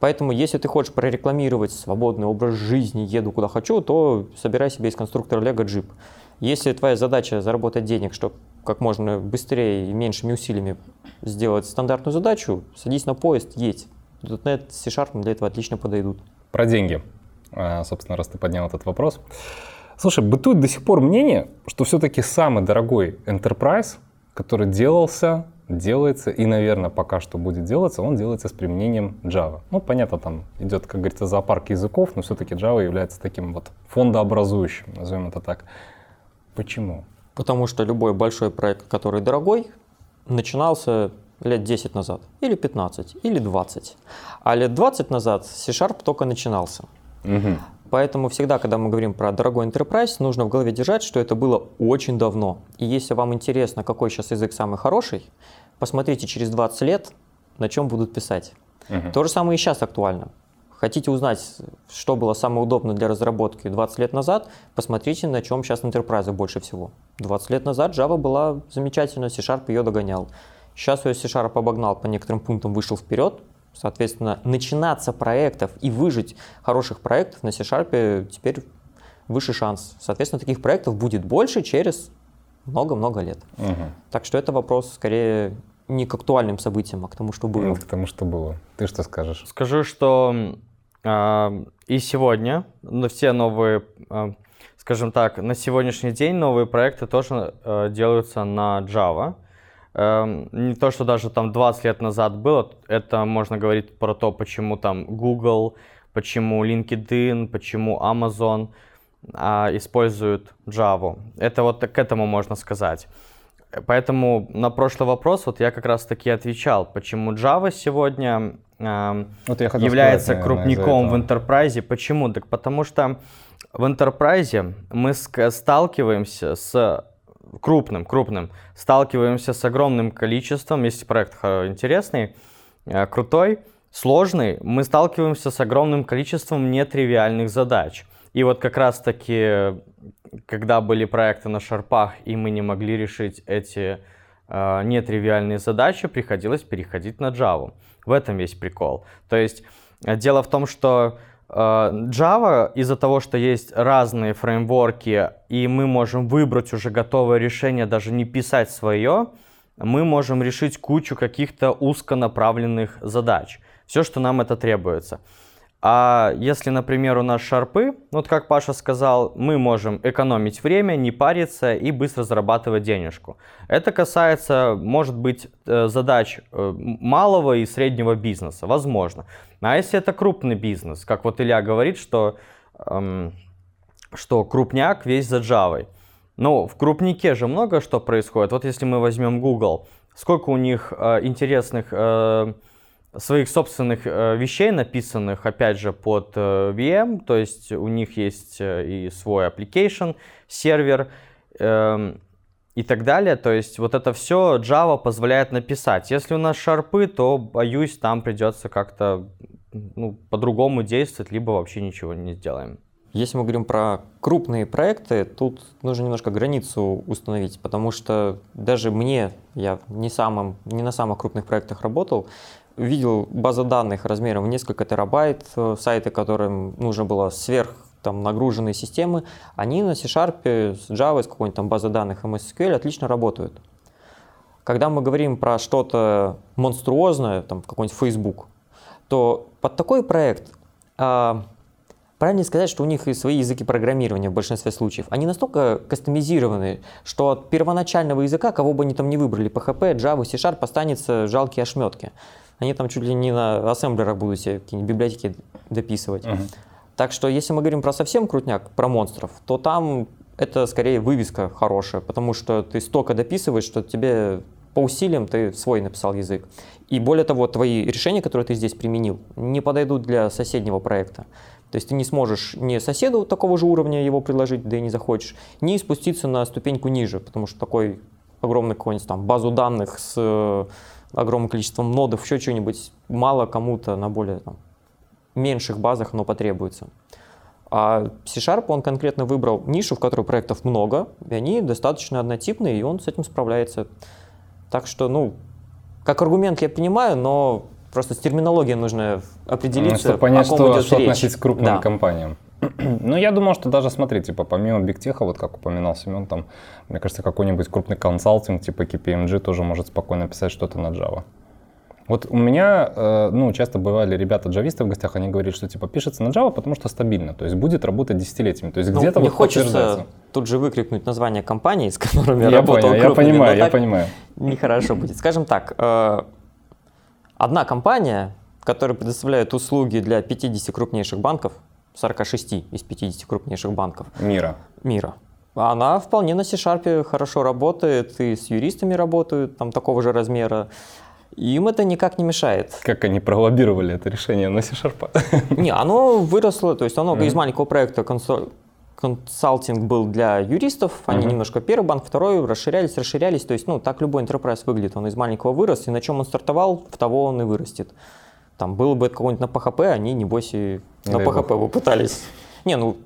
Поэтому, если ты хочешь прорекламировать свободный образ жизни, еду куда хочу, то собирай себе из конструктора Lego Jeep. Если твоя задача заработать денег, чтобы как можно быстрее и меньшими усилиями сделать стандартную задачу, садись на поезд, едь. .NET, C-Sharp для этого отлично подойдут. Про деньги. А, собственно, раз ты поднял этот вопрос. Слушай, бытует до сих пор мнение, что все-таки самый дорогой enterprise, который делался, делается и, наверное, пока что будет делаться, он делается с применением Java. Ну, понятно, там идет, как говорится, зоопарк языков, но все-таки Java является таким вот фондообразующим, назовем это так. Почему? Потому что любой большой проект, который дорогой, начинался лет 10 назад, или 15, или 20. А лет 20 назад C-Sharp только начинался. Угу. Поэтому всегда, когда мы говорим про дорогой enterprise, нужно в голове держать, что это было очень давно. И если вам интересно, какой сейчас язык самый хороший, посмотрите через 20 лет, на чем будут писать. Угу. То же самое и сейчас актуально. Хотите узнать, что было самое удобное для разработки 20 лет назад, посмотрите, на чем сейчас Enterprise больше всего. 20 лет назад Java была замечательна, C-Sharp ее догонял. Сейчас ее C-Sharp обогнал по некоторым пунктам, вышел вперед. Соответственно, начинаться проектов и выжить хороших проектов на C-Sharp теперь выше шанс. Соответственно, таких проектов будет больше через много-много лет. Угу. Так что это вопрос скорее не к актуальным событиям, а к тому, что было. Ну, к тому, что было. Ты что скажешь? Скажу, что э, и сегодня но все новые, э, скажем так, на сегодняшний день новые проекты тоже э, делаются на Java. Э, не то, что даже там 20 лет назад было, это можно говорить про то, почему там Google, почему LinkedIn, почему Amazon э, используют Java. Это вот к этому можно сказать. Поэтому на прошлый вопрос вот я как раз таки отвечал, почему Java сегодня э, Вот является сказать, крупником в enterprise. Почему? Так потому что в enterprise мы сталкиваемся с крупным, крупным, сталкиваемся с огромным количеством, если проект х- интересный, э, крутой, сложный, мы сталкиваемся с огромным количеством нетривиальных задач. И вот как раз таки, когда были проекты на шарпах, и мы не могли решить эти э, нетривиальные задачи, приходилось переходить на Java. В этом весь прикол. То есть э, дело в том, что э, Java из-за того, что есть разные фреймворки, и мы можем выбрать уже готовое решение, даже не писать свое, мы можем решить кучу каких-то узконаправленных задач. Все, что нам это требуется. А если, например, у нас шарпы, ну, вот как Паша сказал, мы можем экономить время, не париться и быстро зарабатывать денежку. Это касается, может быть, э, задач э, малого и среднего бизнеса, возможно. А если это крупный бизнес, как вот Илья говорит, что, эм, что крупняк весь за Java. Ну, в крупнике же много что происходит. Вот если мы возьмем Google, сколько у них э, интересных э, своих собственных э, вещей, написанных, опять же, под э, VM, то есть у них есть э, и свой application, сервер эм, и так далее. То есть вот это все Java позволяет написать. Если у нас шарпы, то, боюсь, там придется как-то ну, по-другому действовать, либо вообще ничего не сделаем. Если мы говорим про крупные проекты, тут нужно немножко границу установить, потому что даже мне, я не, самым, не на самых крупных проектах работал, видел базы данных размером в несколько терабайт, э, сайты, которым нужно было сверх там, нагруженные системы, они на C-Sharp с Java, с какой-нибудь там базы данных MSSQL отлично работают. Когда мы говорим про что-то монструозное, там какой-нибудь Facebook, то под такой проект а, правильно сказать, что у них и свои языки программирования в большинстве случаев. Они настолько кастомизированы, что от первоначального языка, кого бы они там не выбрали, PHP, Java, C-Sharp, останется жалкие ошметки. Они там чуть ли не на ассемблерах будут себе какие-нибудь библиотеки дописывать. Мгм. Так что если мы говорим про совсем крутняк, про монстров, то там это скорее вывеска хорошая, потому что ты столько дописываешь, что тебе по усилиям ты свой написал язык. И более того, твои решения, которые ты здесь применил, не подойдут для соседнего проекта. То есть ты не сможешь ни соседу такого же уровня его предложить, да и не захочешь, ни спуститься на ступеньку ниже, потому что такой огромный какой-нибудь там базу данных с э, огромным количеством нодов, еще что-нибудь, мало кому-то на более там, меньших базах оно потребуется. А C-Sharp, он конкретно выбрал нишу, в которой проектов много, и они достаточно однотипные, и он с этим справляется. Так что, ну, как аргумент я понимаю, но просто с терминологией нужно определиться, Чтобы понять, о ком что, идет что речь. относить к крупным Да. компаниям. Ну, я думал, что даже, смотри, типа, помимо бигтеха, вот как упоминал Семен, там, мне кажется, какой-нибудь крупный консалтинг, типа KPMG, тоже может спокойно писать что-то на Java. Вот у меня, э, ну, часто бывали ребята-джависты в гостях, они говорили, что, типа, пишется на Java, потому что стабильно, то есть будет работать десятилетиями, то есть Ну, где-то не вот хочется тут же выкрикнуть название компании, с которыми я Я работал понял, я крупными, понимаю, но я понимаю. Нехорошо будет. Скажем так, э, одна компания, которая предоставляет услуги для 50 крупнейших банков, 46 из 50 крупнейших банков Мира. мира, она вполне на C-Sharp хорошо работает, и с юристами работают там такого же размера. Им это никак не мешает. Как они пролоббировали это решение на C-Sharp? Не, оно выросло, то есть оно Мгм. из маленького проекта консо- консалтинг был для юристов, они Мгм. немножко первый банк, второй, расширялись, расширялись, то есть, ну, так любой enterprise выглядит, он из маленького вырос, и на чем он стартовал, в того он и вырастет. Там было бы это какой-нибудь на PHP, они, небось, и Не на бог. бы пытались. Не, ну,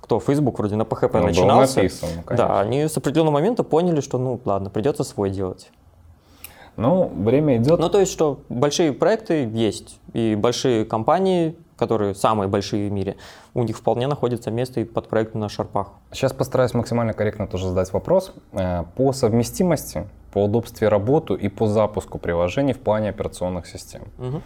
кто, Facebook вроде на PHP Ну, начинался. написан, ну, конечно. да, они с определенного момента поняли, что, ну, ладно, придется свой делать. Ну, время идет. Ну, то есть, что большие проекты есть, и большие компании, которые самые большие в мире, у них вполне находится место и под проекты на шарпах. Сейчас постараюсь максимально корректно тоже задать вопрос. Э, По совместимости, по удобстве работы и по запуску приложений в плане операционных систем. Мгм.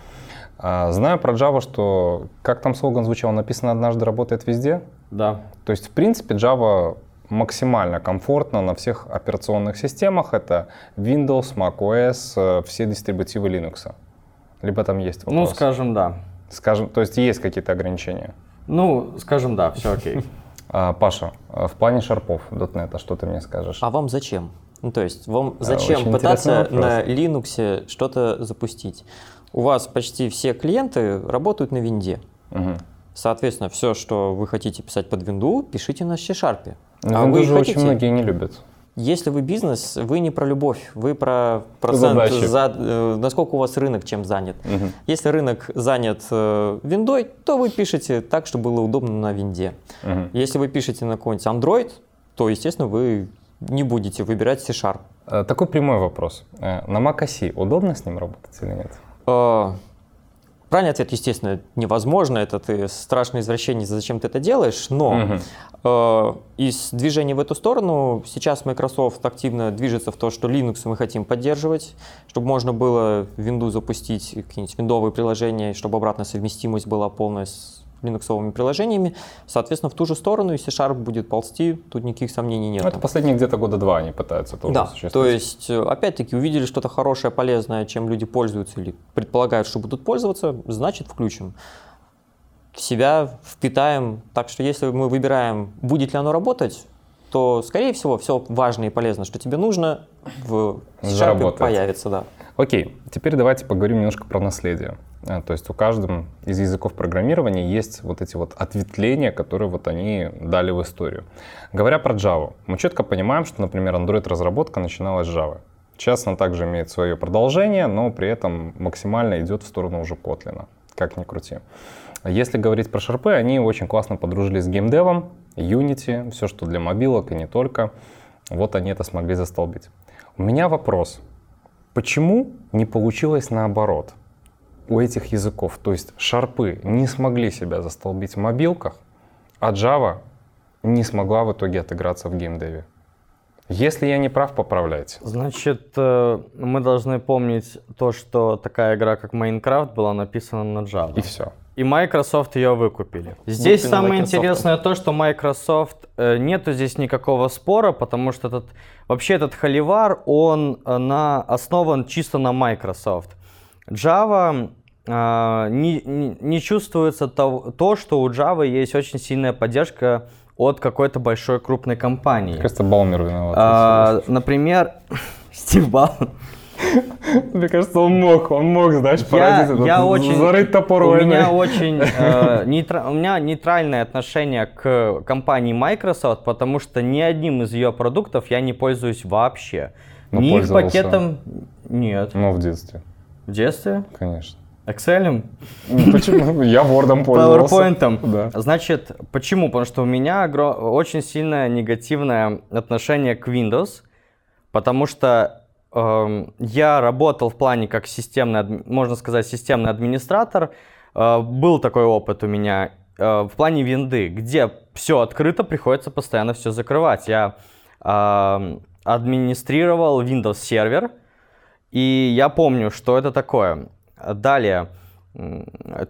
А, Знаю про Java, что, как там слоган звучал, написано однажды, работает везде. Да. То есть, в принципе, Java максимально комфортно на всех операционных системах. Это Windows, macOS, э, все дистрибутивы Linux. Либо там есть Ну, вопрос? скажем, да. Скажем, то есть есть какие-то ограничения. Ну, скажем, да, все окей. А, Паша, а в плане шарпов .NET, что ты мне скажешь? А вам зачем? Ну, то есть, вам А, зачем очень пытаться на Linux что-то запустить? У вас почти все клиенты работают на винде. Мгм. Соответственно, все, что вы хотите писать под винду, пишите на C-Sharp. А вы же хотите? очень многие не любят. Если вы бизнес, вы не про любовь, вы про процент, Задачи. за, э, насколько у вас рынок чем занят. Мгм. Если рынок занят э, виндой, то вы пишете так, чтобы было удобно на винде. Мгм. Если вы пишете на какой-нибудь Android, то, естественно, вы не будете выбирать C-Sharp. Э, Такой прямой вопрос. Э, На Mac OS удобно с ним работать или нет? Э, Правильный ответ, естественно, невозможно. Это ты страшное извращение, зачем ты это делаешь. Но э, из движения в эту сторону сейчас Microsoft активно движется в то, что Linux мы хотим поддерживать, чтобы можно было в Windows запустить какие-нибудь виндовые приложения, чтобы обратная совместимость была полная с линуксовыми приложениями. Соответственно, в ту же сторону и C-Sharp будет ползти, тут никаких сомнений нет. Ну, это последние где-то года два они пытаются тоже Да, то есть, э, опять-таки, увидели что-то хорошее, полезное, чем люди пользуются или предполагают, что будут пользоваться, значит, включим. В себя впитаем. Так что, если мы выбираем, будет ли оно работать, то, скорее всего, все важное и полезное, что тебе нужно, в C-Sharp появится, да. Окей, теперь давайте поговорим немножко про наследие. А, То есть у каждого из языков программирования есть вот эти вот ответвления, которые вот они дали в историю. Говоря про Java, мы четко понимаем, что, например, Android-разработка начиналась с Java. Сейчас она также имеет свое продолжение, но при этом максимально идет в сторону уже Kotlin, как ни крути. Если говорить про шарпы, они очень классно подружились с геймдевом, Unity, все, что для мобилок и не только. Вот они это смогли застолбить. У меня вопрос. Почему не получилось наоборот у этих языков? То есть шарпы не смогли себя застолбить в мобилках, а Java не смогла в итоге отыграться в геймдеве. Если я не прав, поправляйте. Значит, э, мы должны помнить то, что такая игра, как Майнкрафт, была написана на Java. И все. И Microsoft ее выкупили. Здесь Куплена самое Microsoft. интересное то, что Microsoft э, нету здесь никакого спора, потому что этот вообще этот холивар он э, на основан чисто на Microsoft. Java э, не, не, чувствуется то, то, что у Java есть очень сильная поддержка от какой-то большой крупной компании. Кажется, Балмер виноват. А, например, Стив Балл. Мне кажется, он мог, он мог, знаешь, поразить этот, я очень, зарыть топор у меня очень э, нейтра- у меня нейтральное отношение к компании Microsoft, потому что ни одним из ее продуктов я не пользуюсь вообще. Но ни их пакетом нет. Ну, в детстве, В детстве? конечно. Excel? Ну, Почему? Я Word пользовался. PowerPoint. Да. Значит, почему? Потому что у меня очень сильное негативное отношение к Windows, потому что эм, я работал в плане как системный, можно сказать, системный администратор. Э, был такой опыт у меня э, в плане винды, где все открыто, приходится постоянно все закрывать. Я эм, администрировал Windows сервер, и я помню, что это такое. Далее,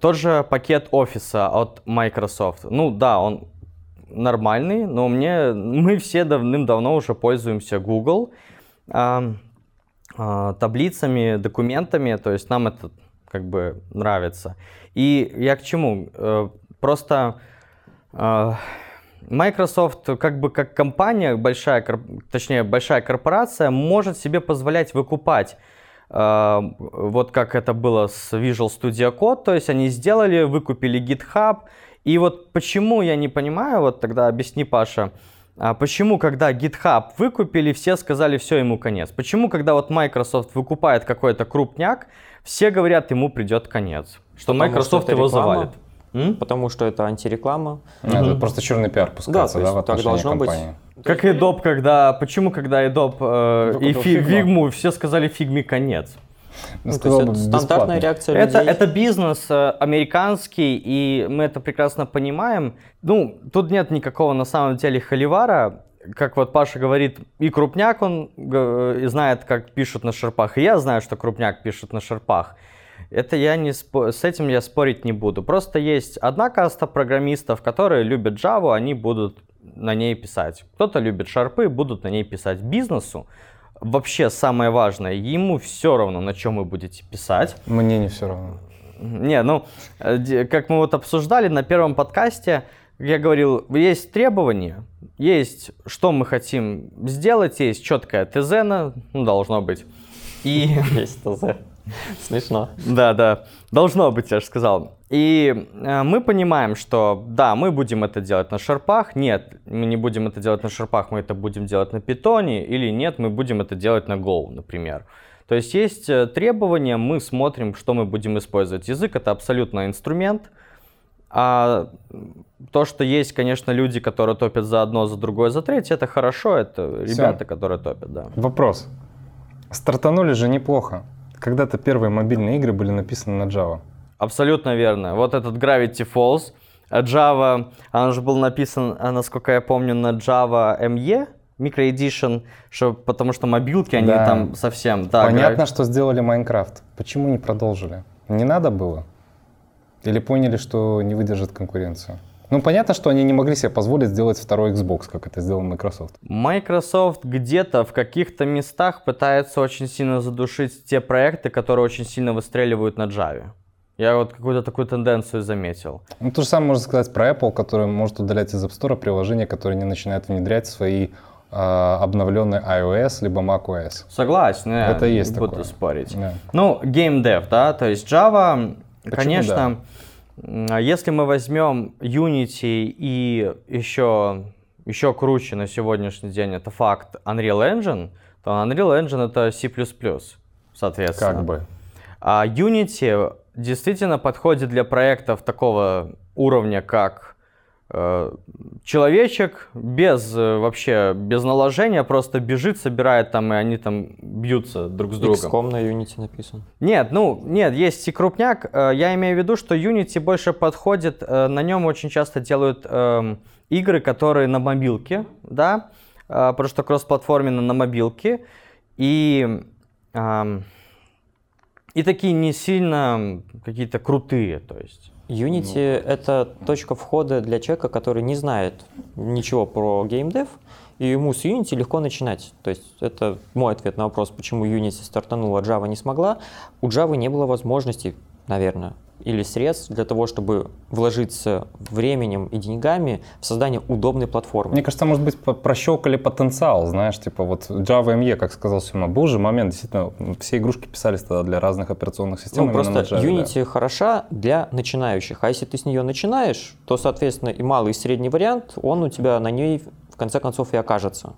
тот же пакет офиса от Microsoft. Ну да, он нормальный, но мне мы все давным-давно уже пользуемся Google а, а, таблицами, документами, то есть нам это как бы нравится. И я к чему? Э, Просто э, Microsoft как бы как компания, большая, точнее большая корпорация, может себе позволять выкупать вот как это было с Visual Studio Code, то есть они сделали, выкупили GitHub, и вот почему я не понимаю, вот тогда объясни, Паша, а почему, когда GitHub выкупили, все сказали, все, ему конец? Почему, когда вот Microsoft выкупает какой-то крупняк, все говорят, ему придет конец? Что Потому Microsoft что это его реклама. завалит? М? Потому что это антиреклама. Это просто черный пиар пускается, то да, есть в так должно быть. Как Adobe, когда... Почему, когда Adobe э, и фи- Figma. Figma, все сказали фигме конец? Ну, Ну, то сказал есть бы, это стандартная реакция Это, людей. это бизнес э, американский, и мы это прекрасно понимаем. Ну, тут нет никакого на самом деле холивара. Как вот Паша говорит, и крупняк он и знает, как пишут на шерпах, и я знаю, что крупняк пишет на шерпах. Это я не спо- с этим я спорить не буду. Просто есть одна каста программистов, которые любят Java, они будут на ней писать. Кто-то любит шарпы, будут на ней писать. Бизнесу вообще самое важное, ему все равно, на чем вы будете писать. Мне не все равно. Не, ну, э, как мы вот обсуждали на первом подкасте, я говорил, есть требования, есть, что мы хотим сделать, есть четкое ТЗ, на- ну, должно быть. И, Есть ТЗ. Смешно. да, да, должно быть, я же сказал. И э, мы понимаем, что, да, мы будем это делать на шарпах, нет, мы не будем это делать на шарпах, мы это будем делать на питоне, или нет, мы будем это делать на Go, например. То есть есть э, требования, мы смотрим, что мы будем использовать. Язык это абсолютно инструмент, а то, что есть, конечно, люди, которые топят за одно, за другое, за третье, это хорошо, это Всё. ребята, которые топят, да. Вопрос. Стартанули же неплохо. Когда-то первые мобильные игры были написаны на Java. Абсолютно верно. Вот этот Gravity Falls, а Java, он же был написан, а, насколько я помню, на Java ME, Micro Edition, что, потому что мобилки, они Да. там совсем... Да, Понятно, Gra- что сделали Майнкрафт. Почему не продолжили? Не надо было? Или поняли, что не выдержит конкуренцию? Ну, понятно, что они не могли себе позволить сделать второй Xbox, как это сделал Microsoft. Microsoft где-то в каких-то местах пытается очень сильно задушить те проекты, которые очень сильно выстреливают на Java. Я вот какую-то такую тенденцию заметил. Ну, то же самое можно сказать про Apple, который может удалять из App Store приложения, которые не начинают внедрять свои а, обновленные iOS либо macOS. Согласен, я Это есть не буду такое. спорить. Да. Ну, геймдев, да, то есть Java, Почему конечно, м, если мы возьмем Unity и еще, еще круче на сегодняшний день, это факт, Unreal Engine, то Unreal Engine это C++, соответственно. Как бы. А Unity действительно подходит для проектов такого уровня, как человечек без э, вообще без наложения просто бежит, собирает там и они там бьются друг с другом. XCOM на Unity написан. Нет, ну, нет, есть и крупняк. Э, Я имею в виду, что Unity больше подходит, э, на нем очень часто делают эм, игры, которые на мобилке, да, потому что кроссплатформенно на мобилке, и, эм, и такие не сильно какие-то крутые, то есть. Unity это точка входа для человека, который не знает ничего про геймдев, и ему с Unity легко начинать. То есть это мой ответ на вопрос, почему Unity стартанула, Java не смогла. У Java не было возможности, наверное, или средств для того, чтобы вложиться временем и деньгами в создание удобной платформы. Мне кажется, может быть, прощелкали потенциал, знаешь, типа вот Java ME, как сказал Сема, был же момент, действительно, все игрушки писались тогда для разных операционных систем. Ну, просто Java, да. Unity хороша для начинающих, а если ты с нее начинаешь, то, соответственно, и малый, и средний вариант, он у тебя на ней в конце концов и окажется.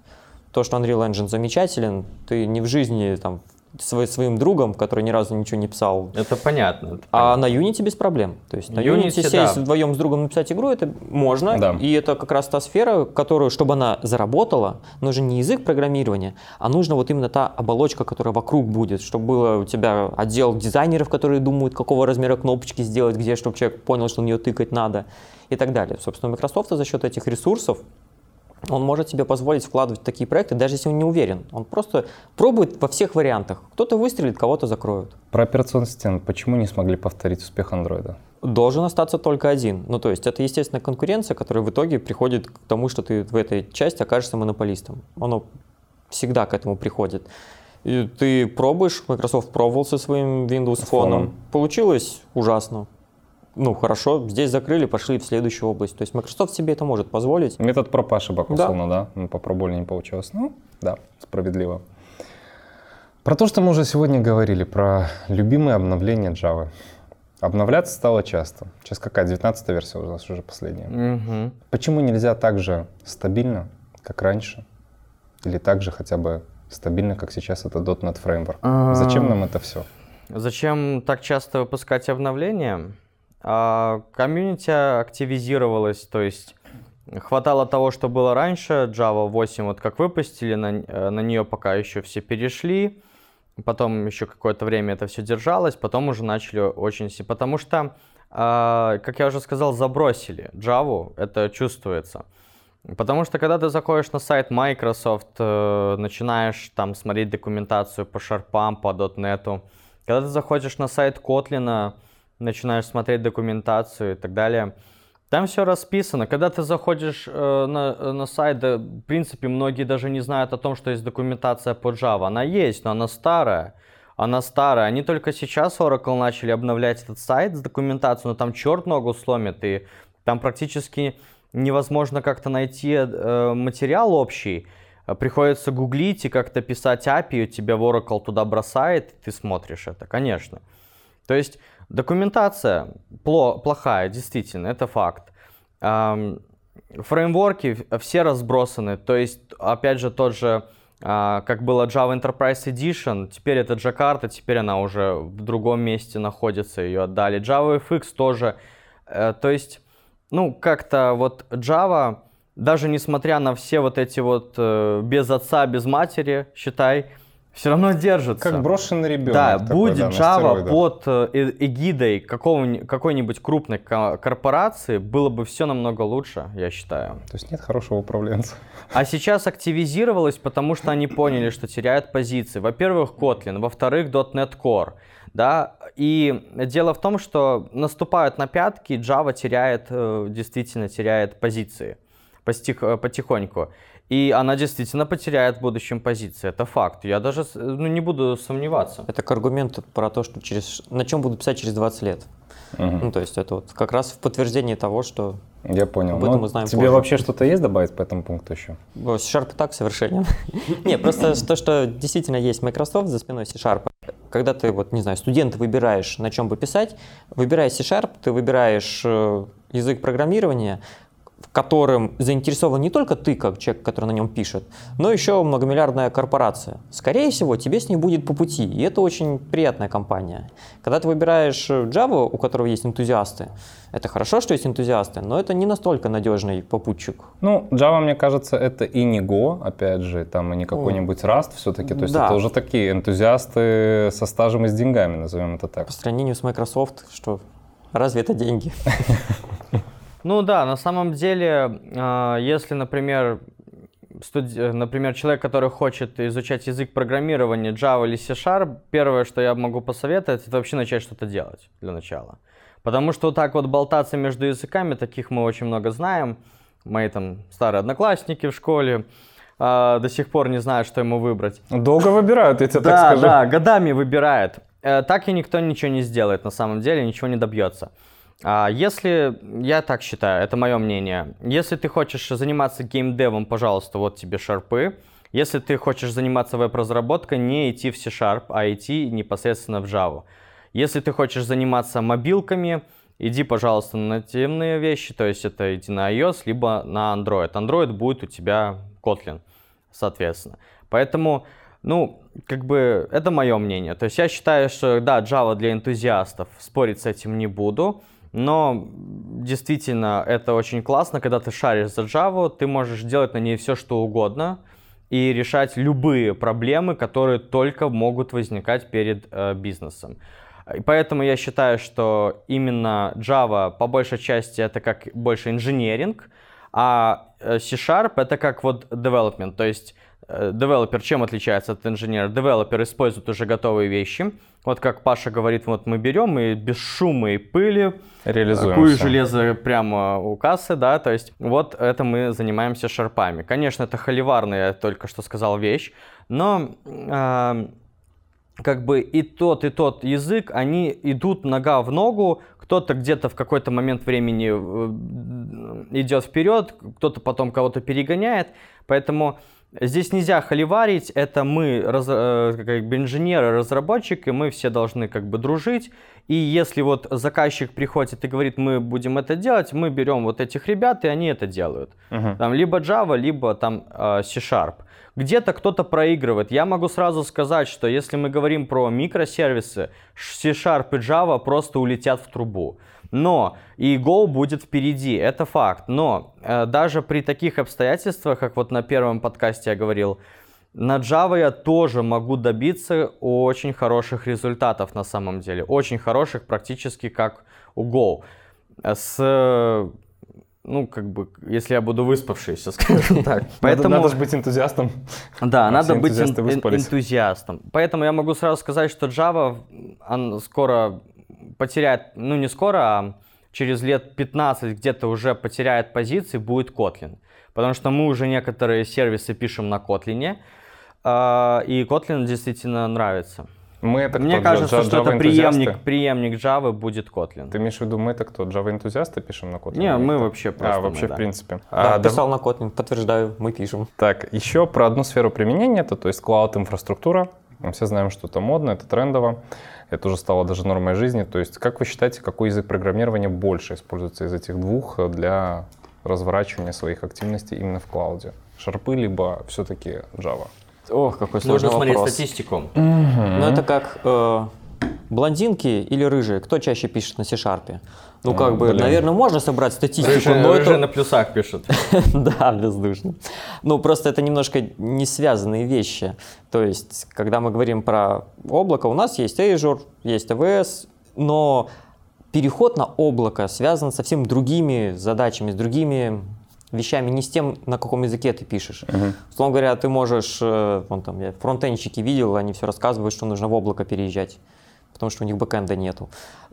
То, что Unreal Engine замечателен, ты не в жизни там свой- своим другом, который ни разу ничего не писал, Это понятно. это а на Unity без проблем. То есть на Unity, Unity, сесть да. вдвоем с другом написать игру, это можно. Да. И это как раз та сфера, которую, чтобы она заработала, нужен не язык программирования, а нужна вот именно та оболочка, которая вокруг будет, чтобы было у тебя отдел дизайнеров, которые думают, какого размера кнопочки сделать, где, чтобы человек понял, что на нее тыкать надо и так далее. Собственно, у Microsoft за счет этих ресурсов он может себе позволить вкладывать в такие проекты, даже если он не уверен. Он просто пробует во всех вариантах. Кто-то выстрелит, кого-то закроют. Про операционную систему, почему не смогли повторить успех андроида? должен остаться только один. Ну, то есть это естественная конкуренция, которая в итоге приходит к тому, что ты в этой части окажешься монополистом. Оно всегда к этому приходит. И ты пробуешь, Microsoft пробовал со своим Windows Фоном. получилось ужасно. Ну, хорошо, здесь закрыли, пошли в следующую область. То есть Microsoft себе это может позволить. Метод проб и ошибок, Да. условно, да? Мы попробовали, не получилось. Ну, да, справедливо. Про то, что мы уже сегодня говорили, про любимые обновления Java. Обновляться стало часто. Сейчас какая? 19 версия у нас уже последняя. Мгм. Почему нельзя так же стабильно, как раньше? Или так же хотя бы стабильно, как сейчас это .NET Framework? А. Зачем нам это все? Зачем так часто выпускать обновления? А, Комьюнити активизировалось, то есть хватало того, что было раньше, Java 8 вот как выпустили, на, э, на нее пока еще все перешли, потом еще какое-то время это все держалось, потом уже начали очень... Потому что, а, как я уже сказал, забросили Java, это чувствуется. Потому что когда ты заходишь на сайт Microsoft, э, начинаешь там смотреть документацию по шарпам, по .NET, когда ты заходишь на сайт Kotlin, начинаешь смотреть документацию и так далее, там все расписано. Когда ты заходишь э, на, на сайт, да, в принципе, многие даже не знают о том, что есть документация по Java. Она есть, но она старая. Она старая. Они только сейчас, Oracle, начали обновлять этот сайт с документацией, но там черт ногу сломит, и там практически невозможно как-то найти э, материал общий. Э, Приходится гуглить и как-то писать API, и тебя в Oracle туда бросает, и ты смотришь это, конечно. То есть документация пло- плохая, действительно, это факт. Фреймворки все разбросаны, то есть, опять же, тот же, а, как было Java Enterprise Edition, теперь это Jakarta, теперь она уже в другом месте находится, ее отдали. Java FX тоже, Э, то есть, ну, как-то вот Java, даже несмотря на все вот эти вот э, без отца, без матери, считай, все равно держится. Как брошенный ребенок. Да, такой, будет да, Java под э, э- эгидой какой-нибудь крупной ко- корпорации, было бы все намного лучше, я считаю. То есть нет хорошего управленца. А сейчас активизировалось, потому что они поняли, что теряют позиции. Во-первых, Kotlin, во-вторых, .NET Core. Да, и дело в том, что наступают на пятки, Java теряет, э, действительно теряет позиции потихоньку. И она действительно потеряет в будущем позиции. Это факт. Я даже ну, не буду сомневаться. Это к аргументу про то, что через, на чем будут писать через 20 лет. Мгм. Ну, то есть это вот как раз в подтверждение того, что Я понял. Об этом Ну, мы знаем тебе позже. вообще что-то есть добавить по этому пункту еще? C-Sharp и так совершенен. Не, просто то, что действительно есть Microsoft за спиной C-Sharp. Когда ты, вот, не знаю, студента выбираешь, на чем бы писать, выбирая C-Sharp, ты выбираешь э, язык программирования, в котором заинтересован не только ты, как человек, который на нем пишет, но еще многомиллиардная корпорация. Скорее всего, тебе с ней будет по пути, и это очень приятная компания. Когда ты выбираешь э, Java, у которого есть энтузиасты, это хорошо, что есть энтузиасты, но это не настолько надежный попутчик. Ну, Java, мне кажется, это и не Go, опять же, там и не какой-нибудь Rust все-таки. То есть Да. это уже такие энтузиасты со стажем и с деньгами, назовем это так. По сравнению с Microsoft, что разве это деньги? Ну да, на самом деле, а, если, например, студ- э, например, человек, который хочет изучать язык программирования Java или C-Sharp, первое, что я могу посоветовать, это вообще начать что-то делать для начала. Потому что вот так вот болтаться между языками, таких мы очень много знаем. Мои там старые одноклассники в школе а, до сих пор не знают, что ему выбрать. Долго выбирают, я тебе так Да, скажу. да, годами выбирает. э, так и никто ничего не сделает на самом деле, ничего не добьется. А если, я так считаю, это мое мнение, если ты хочешь заниматься геймдевом, пожалуйста, вот тебе шарпы. Если ты хочешь заниматься веб-разработкой, не идти в C-Sharp, а идти непосредственно в Java. Если ты хочешь заниматься мобилками, иди, пожалуйста, на нативные вещи, то есть это иди на iOS, либо на Android. Android будет у тебя Kotlin, соответственно. Поэтому, ну, как бы, это мое мнение. То есть я считаю, что, да, Java для энтузиастов, спорить с этим не буду. Но действительно, это очень классно, когда ты шаришь за Java, ты можешь делать на ней все, что угодно, и решать любые проблемы, которые только могут возникать перед э, бизнесом. И поэтому я считаю, что именно Java по большей части это как больше инженеринг, а э, C-Sharp это как вот development, то есть девелопер чем отличается от инженера? Девелопер использует уже готовые вещи. Вот как Паша говорит, вот мы берем и без шума и пыли Реализуем куй железо прямо у кассы, да, то есть вот это мы занимаемся шарпами. Конечно, это холиварная, я только что сказал, вещь, но э, как бы и тот, и тот язык, они идут нога в ногу, кто-то где-то в какой-то момент времени э, идет вперед, кто-то потом кого-то перегоняет, поэтому Здесь нельзя холиварить, это мы, раз, э, как бы инженеры, разработчики, мы все должны как бы дружить. И если вот заказчик приходит и говорит, мы будем это делать, мы берем вот этих ребят, и они это делают. Мгм. Там либо Java, либо там э, C-Sharp. Где-то кто-то проигрывает. Я могу сразу сказать, что если мы говорим про микросервисы, C-Sharp и Java просто улетят в трубу. Но и Go будет впереди, это факт. Но э, даже при таких обстоятельствах, как вот на первом подкасте я говорил, на Java я тоже могу добиться очень хороших результатов на самом деле. Очень хороших, практически как у Go. С, ну, как бы, если я буду выспавшийся, скажем так. Надо, Поэтому... надо же быть энтузиастом. Да, А надо быть эн- энтузиастом. Поэтому я могу сразу сказать, что Java он скоро потеряет, ну не скоро, а через лет 15 где-то уже потеряет позиции, будет Kotlin. Потому что мы уже некоторые сервисы пишем на Kotlin, а, и Kotlin действительно нравится. Мы это Мне кто, кажется, Java что это преемник, преемник Java будет Kotlin. Ты имеешь в виду, мы это кто, Java энтузиасты пишем на Kotlin? Не, мы вообще просто А, мы, вообще, да. в принципе. Да, А, писал на Kotlin, подтверждаю, мы пишем. Так, еще про одну сферу применения, это то есть клауд-инфраструктура. Мы все знаем, что это модно, это трендово. Это уже стало даже нормой жизни. То есть, как вы считаете, какой язык программирования больше используется из этих двух для разворачивания своих активностей именно в клауде? Шарпы, либо все-таки Java? Ох, какой сложный вопрос. статистику. Ну, это как э, блондинки или рыжие. Кто чаще пишет на C-Sharp? Ну, как бы, блин. наверное, можно собрать статистику, Рыжие, но это... на плюсах пишут. Да, бездушно. Ну, просто это немножко не связанные вещи. То есть, когда мы говорим про облако, у нас есть Azure, есть AWS, но переход на облако связан с совсем другими задачами, с другими вещами, не с тем, на каком языке ты пишешь. Условно говоря, ты можешь, э, вон там, я фронтенщики видел, они все рассказывают, что нужно в облако переезжать, потому что у них бэкэнда нету.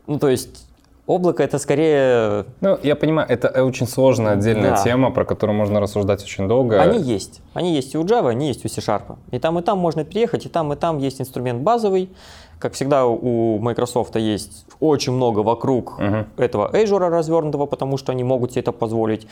Ну, то есть, облако это скорее Ну, я понимаю, это очень сложная отдельная Да. тема, про которую можно рассуждать очень долго. Они есть. Они есть и у Java, они есть у C-Sharp. И там, и там можно переехать, и там, и там есть инструмент базовый. Как всегда, у Microsoft есть очень много вокруг Мгм. этого Azure развернутого, потому что они могут себе это позволить.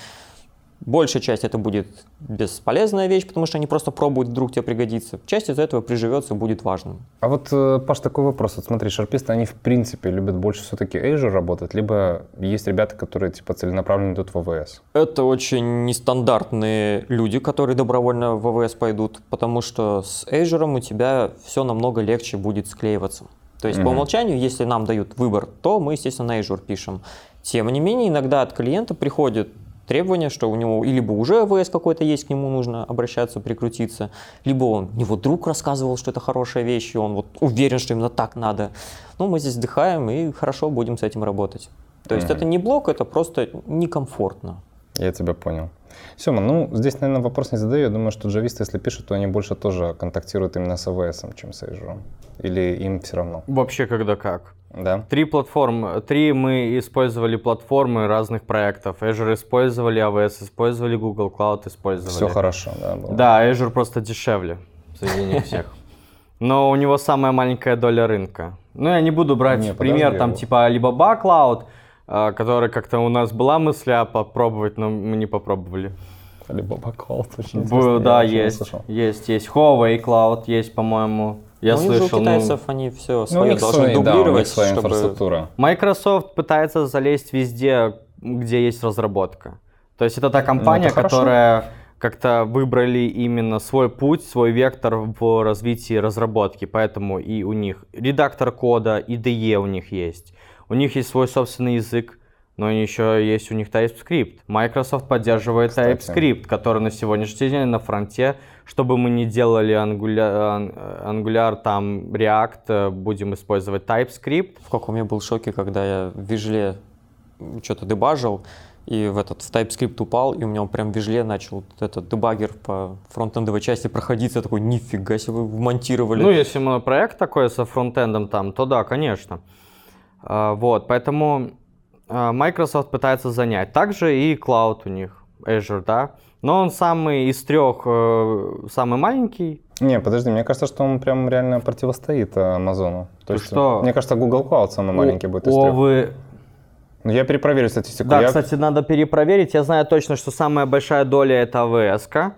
Большая часть это будет бесполезная вещь, потому что они просто пробуют, вдруг тебе пригодится. Часть из этого приживется, будет важным. А вот, э, Паш, такой вопрос. Вот смотри, шарписты, они в принципе любят больше все-таки Azure работать, либо есть ребята, которые типа целенаправленно идут в AWS? Это очень нестандартные люди, которые добровольно в AWS пойдут, потому что с Azure у тебя все намного легче будет склеиваться. То есть по Мгм. умолчанию, если нам дают выбор, то мы, естественно, на Azure пишем. Тем не менее, иногда от клиента приходит требование, что у него либо уже AWS какой-то есть, к нему нужно обращаться, прикрутиться, либо он, его друг рассказывал, что это хорошая вещь, и он вот уверен, что именно так надо. Ну, мы здесь вздыхаем и хорошо будем с этим работать. То есть Мгм. это не блок, это просто некомфортно. Я тебя понял. Сема, ну здесь, наверное, вопрос не задаю. Я думаю, что джависты, если пишут, то они больше тоже контактируют именно с AWS, чем с Azure. Или им все равно? Вообще когда как. Да? Три платформы, три мы использовали платформы разных проектов. Azure использовали, AWS использовали, Google Cloud использовали. Все хорошо, да? было? Да, Azure просто дешевле среди всех. Но у него самая маленькая доля рынка. Ну, я не буду брать Не, пример там типа Alibaba Cloud, э, который как-то у нас была мысль а, попробовать, но мы не попробовали. Alibaba Cloud, очень интересно, да, есть, есть, есть. Huawei Cloud есть, по-моему. Я Ну, у них же у слышал. ну, китайцев они все Ну, свое них должны свои, да, у них дублировать, своя чтобы... инфраструктура. Microsoft пытается залезть везде, где есть разработка. То есть это та компания, Ну, это которая как-то выбрали именно свой путь, свой вектор в развитии разработки. Поэтому и у них редактор кода, IDE у них есть. У них есть свой собственный язык, но еще есть у них TypeScript. Microsoft поддерживает Кстати. TypeScript, который на сегодняшний день на фронте. Чтобы мы не делали Angular, Angular там React, э, будем использовать TypeScript. В каком я был шоке, когда я в Вижле что-то дебажил, и в этот в TypeScript упал, и у меня он прям в Вижле начал вот этот дебаггер по фронтендовой части проходить. Я такой, нифига себе, вы вмонтировали. Ну, если мы проект такой со фронтендом там, то да, конечно. А, Вот, поэтому Microsoft пытается занять. Также и Cloud у них, Azure, да. Но он самый из трех, э, самый маленький. Не, подожди, мне кажется, что он прям реально противостоит э, Амазону. То Ты есть, что? Мне кажется, Google Cloud самый маленький будет из трех. вы... Ну, Я перепроверю статистику. Да, Я- кстати, надо перепроверить. Я знаю точно, что самая большая доля это AWS. -ка.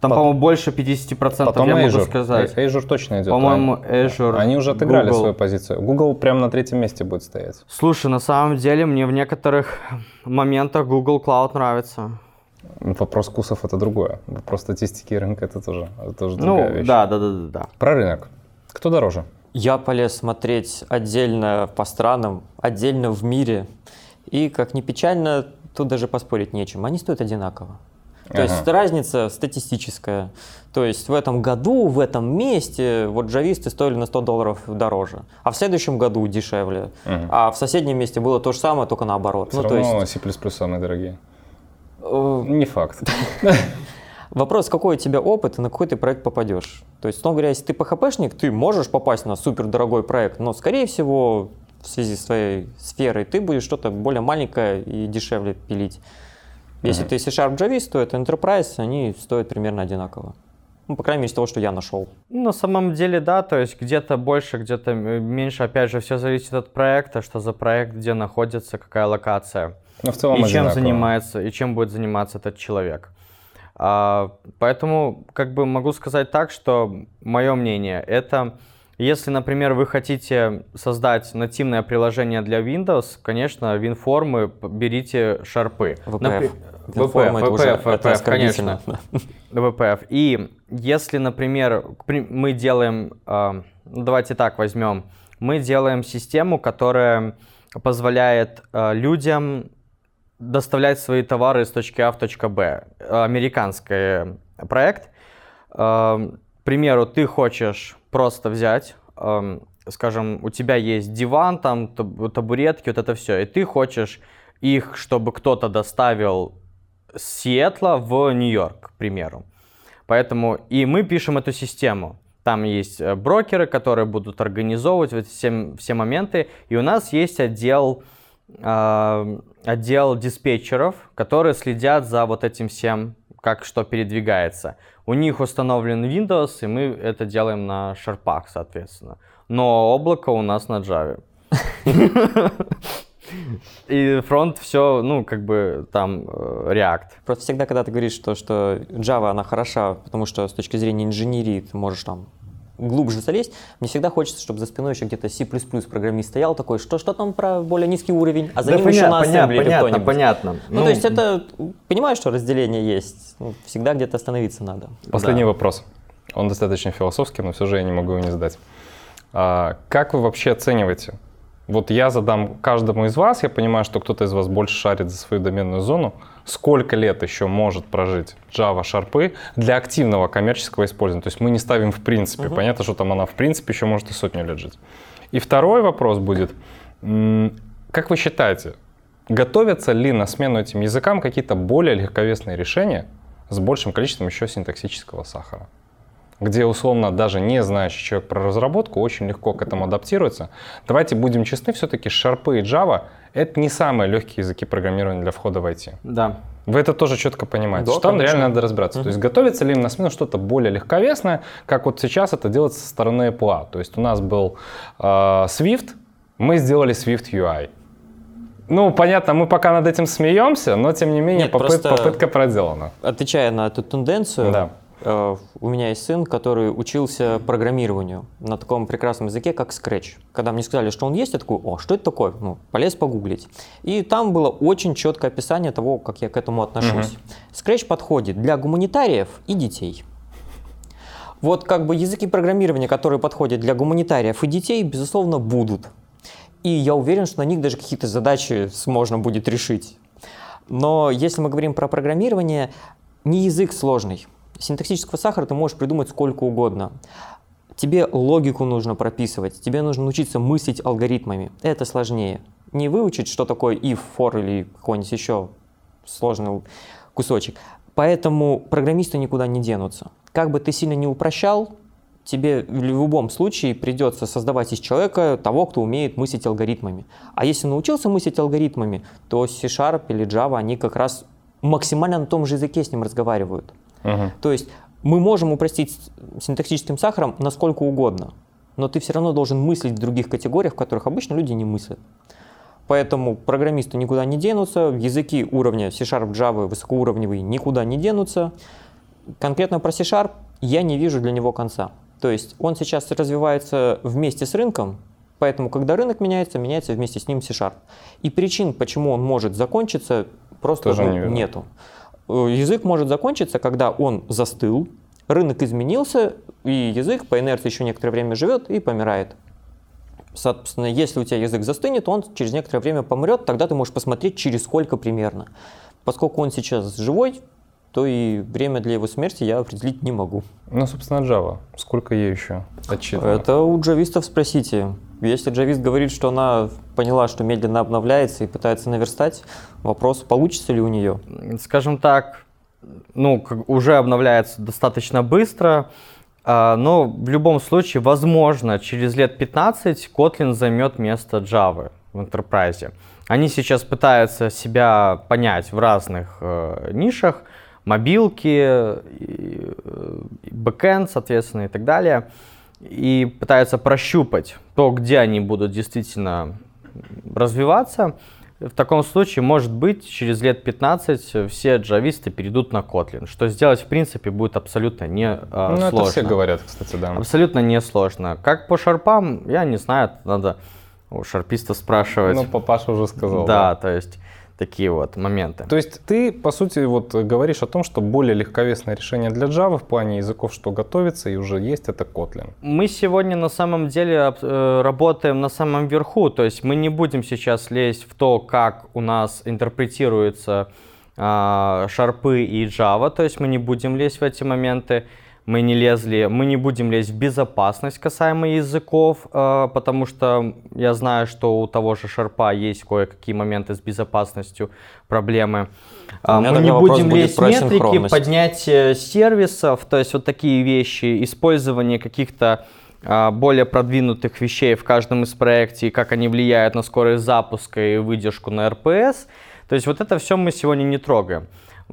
Там, по-моему, больше 50% Потом я могу Azure. сказать. А- Azure точно идет. По-моему, Они- Azure, Они уже отыграли Google. свою позицию. Google прям на третьем месте будет стоять. Слушай, на самом деле мне в некоторых моментах Google Cloud нравится. Вопрос вкусов это другое. Вопрос статистики и рынка это тоже, это тоже Ну, другая вещь. да, да, да, да, да. Про рынок. Кто дороже? Я полез смотреть отдельно по странам, отдельно в мире. И, как ни печально, тут даже поспорить нечем. Они стоят одинаково. То Ага. есть разница статистическая. То есть в этом году, в этом месте вот джависты стоили на 100 долларов дороже, а в следующем году дешевле. Мгм. А в соседнем месте было то же самое, только наоборот. Все ну, то равно есть, C++ самые дорогие. э, Не факт. Вопрос, какой у тебя опыт и на какой ты проект попадешь. То есть, условно говоря, если ты PHP-шник, ты можешь попасть на супер дорогой проект, но, скорее всего, в связи с твоей сферой, ты будешь что-то более маленькое и дешевле пилить. Если Мгм. ты C-Sharp Javist, то это Enterprise, они стоят примерно одинаково. Ну, по крайней мере, из того, что я нашел. Ну, На самом деле, да, то есть где-то больше, где-то меньше. Опять же, все зависит от проекта, что за проект, где находится, какая локация. Но в целом и чем одинаково. занимается, и чем будет заниматься этот человек. А, поэтому, как бы могу сказать так, что мое мнение, это если, например, вы хотите создать нативное приложение для Windows, конечно, WinForm берите шарпы. VPF. Напри- WinForm это уже VPF, это VPF, оскорбительно. VPF. И если, например, мы делаем, э, ну, давайте так возьмем, мы делаем систему, которая позволяет э, людям доставлять свои товары из точки А в точку Б. Американский проект. Э, К примеру, ты хочешь просто взять, эм, скажем, у тебя есть диван, там таб- табуретки, вот это все, и ты хочешь их, чтобы кто-то доставил с Сиэтла в Нью-Йорк, к примеру. Поэтому и мы пишем эту систему. Там есть э, брокеры, которые будут организовывать вот все, все моменты. И у нас есть отдел, э, отдел диспетчеров, которые следят за вот этим всем, как что передвигается. У них установлен Windows, и мы это делаем на шарпах, соответственно. Но облако у нас на Java. И фронт все, ну, как бы там э, React. Просто всегда, когда ты говоришь, что, что Java, она хороша, потому что с точки зрения инженерии ты можешь там глубже залезть, мне всегда хочется, чтобы за спиной еще где-то C++ программист стоял такой, что что там про более низкий уровень, а за ним еще на ассемблере понятно, кто-нибудь. понятно. Ну, то есть это, понимаешь, что разделение есть, Ну, всегда где-то остановиться надо. Последний Да. вопрос. Он достаточно философский, но все же я не могу его не задать. А, как вы вообще оцениваете? Вот я задам каждому из вас, я понимаю, что кто-то из вас больше шарит за свою доменную зону. Сколько лет еще может прожить Java шарпы для активного коммерческого использования? То есть мы не ставим в принципе. Понятно, что там она в принципе еще может и сотню лет жить. И второй вопрос будет. Как вы считаете, готовятся ли на смену этим языкам какие-то более легковесные решения с большим количеством еще синтаксического сахара? где условно даже не знающий человек про разработку очень легко к этому адаптируется. Давайте будем честны, все-таки шарпы и Java — это не самые легкие языки программирования для входа в IT. Да. Вы это тоже четко понимаете, Да, что там конечно. реально надо разбираться. То есть готовится ли им на смену что-то более легковесное, как вот сейчас это делается со стороны Apple. То есть у нас был э, Swift, мы сделали Swift UI. Ну, понятно, мы пока над этим смеемся, но тем не менее Нет, попыт- попытка проделана. Отвечая на эту тенденцию, Да. Э, у меня есть сын, который учился программированию на таком прекрасном языке, как Scratch. Когда мне сказали, что он есть, я такой, о, что это такое? Ну, полез погуглить. И там было очень четкое описание того, как я к этому отношусь. Scratch подходит для гуманитариев и детей. Вот как бы языки программирования, которые подходят для гуманитариев и детей, безусловно, будут. И я уверен, что на них даже какие-то задачи можно будет решить. Но если мы говорим про программирование, не язык сложный. Синтаксического сахара ты можешь придумать сколько угодно. Тебе логику нужно прописывать, тебе нужно научиться мыслить алгоритмами. Это сложнее. Не выучить, что такое if, for или какой-нибудь еще сложный кусочек. Поэтому программисты никуда не денутся. Как бы ты сильно не упрощал, тебе в любом случае придется создавать из человека того, кто умеет мыслить алгоритмами. А если научился мыслить алгоритмами, то C-Sharp или Java, они как раз максимально на том же языке с ним разговаривают. То есть мы можем упростить синтаксическим сахаром насколько угодно, но ты все равно должен мыслить в других категориях, в которых обычно люди не мыслят. Поэтому программисты никуда не денутся, языки уровня C-Sharp, Java высокоуровневые никуда не денутся. Конкретно про C-Sharp я не вижу для него конца. То есть он сейчас развивается вместе с рынком, поэтому когда рынок меняется, меняется вместе с ним C-Sharp. И причин, почему он может закончиться, просто Тоже ну, не видно. нету. Э, Язык может закончиться, когда он застыл, рынок изменился, и язык по инерции еще некоторое время живет и помирает. Соответственно, если у тебя язык застынет, он через некоторое время помрет, тогда ты можешь посмотреть, через сколько примерно. Поскольку он сейчас живой, то и время для его смерти я определить не могу. Ну, собственно, Java. Сколько ей еще отчитано? Это у джавистов спросите. Если джавист говорит, что она поняла, что медленно обновляется и пытается наверстать, вопрос, получится ли у нее. скажем так, ну, уже обновляется достаточно быстро, а, но в любом случае, возможно, через лет 15 Kotlin займет место Java в Enterprise. Они сейчас пытаются себя понять в разных э, нишах, мобилки, и, э, и бэкэнд, соответственно, и так далее, и пытаются прощупать то, где они будут действительно развиваться. В таком случае, может быть, через лет 15 все джависты перейдут на Kotlin, что сделать, в принципе, будет абсолютно не а, Ну, сложно. это все говорят, кстати, да. Абсолютно несложно. Как по шарпам, я не знаю, надо у шарписта спрашивать. Ну, папаша уже сказал. да, то есть такие вот моменты. То есть ты, по сути, вот говоришь о том, что более легковесное решение для Java в плане языков, что готовится и уже есть, это Kotlin. Мы сегодня на самом деле э, работаем на самом верху, то есть мы не будем сейчас лезть в то, как у нас интерпретируются а, шарпы и Java, то есть мы не будем лезть в эти моменты. Мы не лезли, мы не будем лезть в безопасность касаемо языков, э, потому что я знаю, что у того же шарпа есть кое-какие моменты с безопасностью, проблемы. А, Мы не будем лезть в метрики, поднятие сервисов, то есть вот такие вещи, использование каких-то а, более продвинутых вещей в каждом из проектов, и как они влияют на скорость запуска и выдержку на РПС. То есть вот это все мы сегодня не трогаем.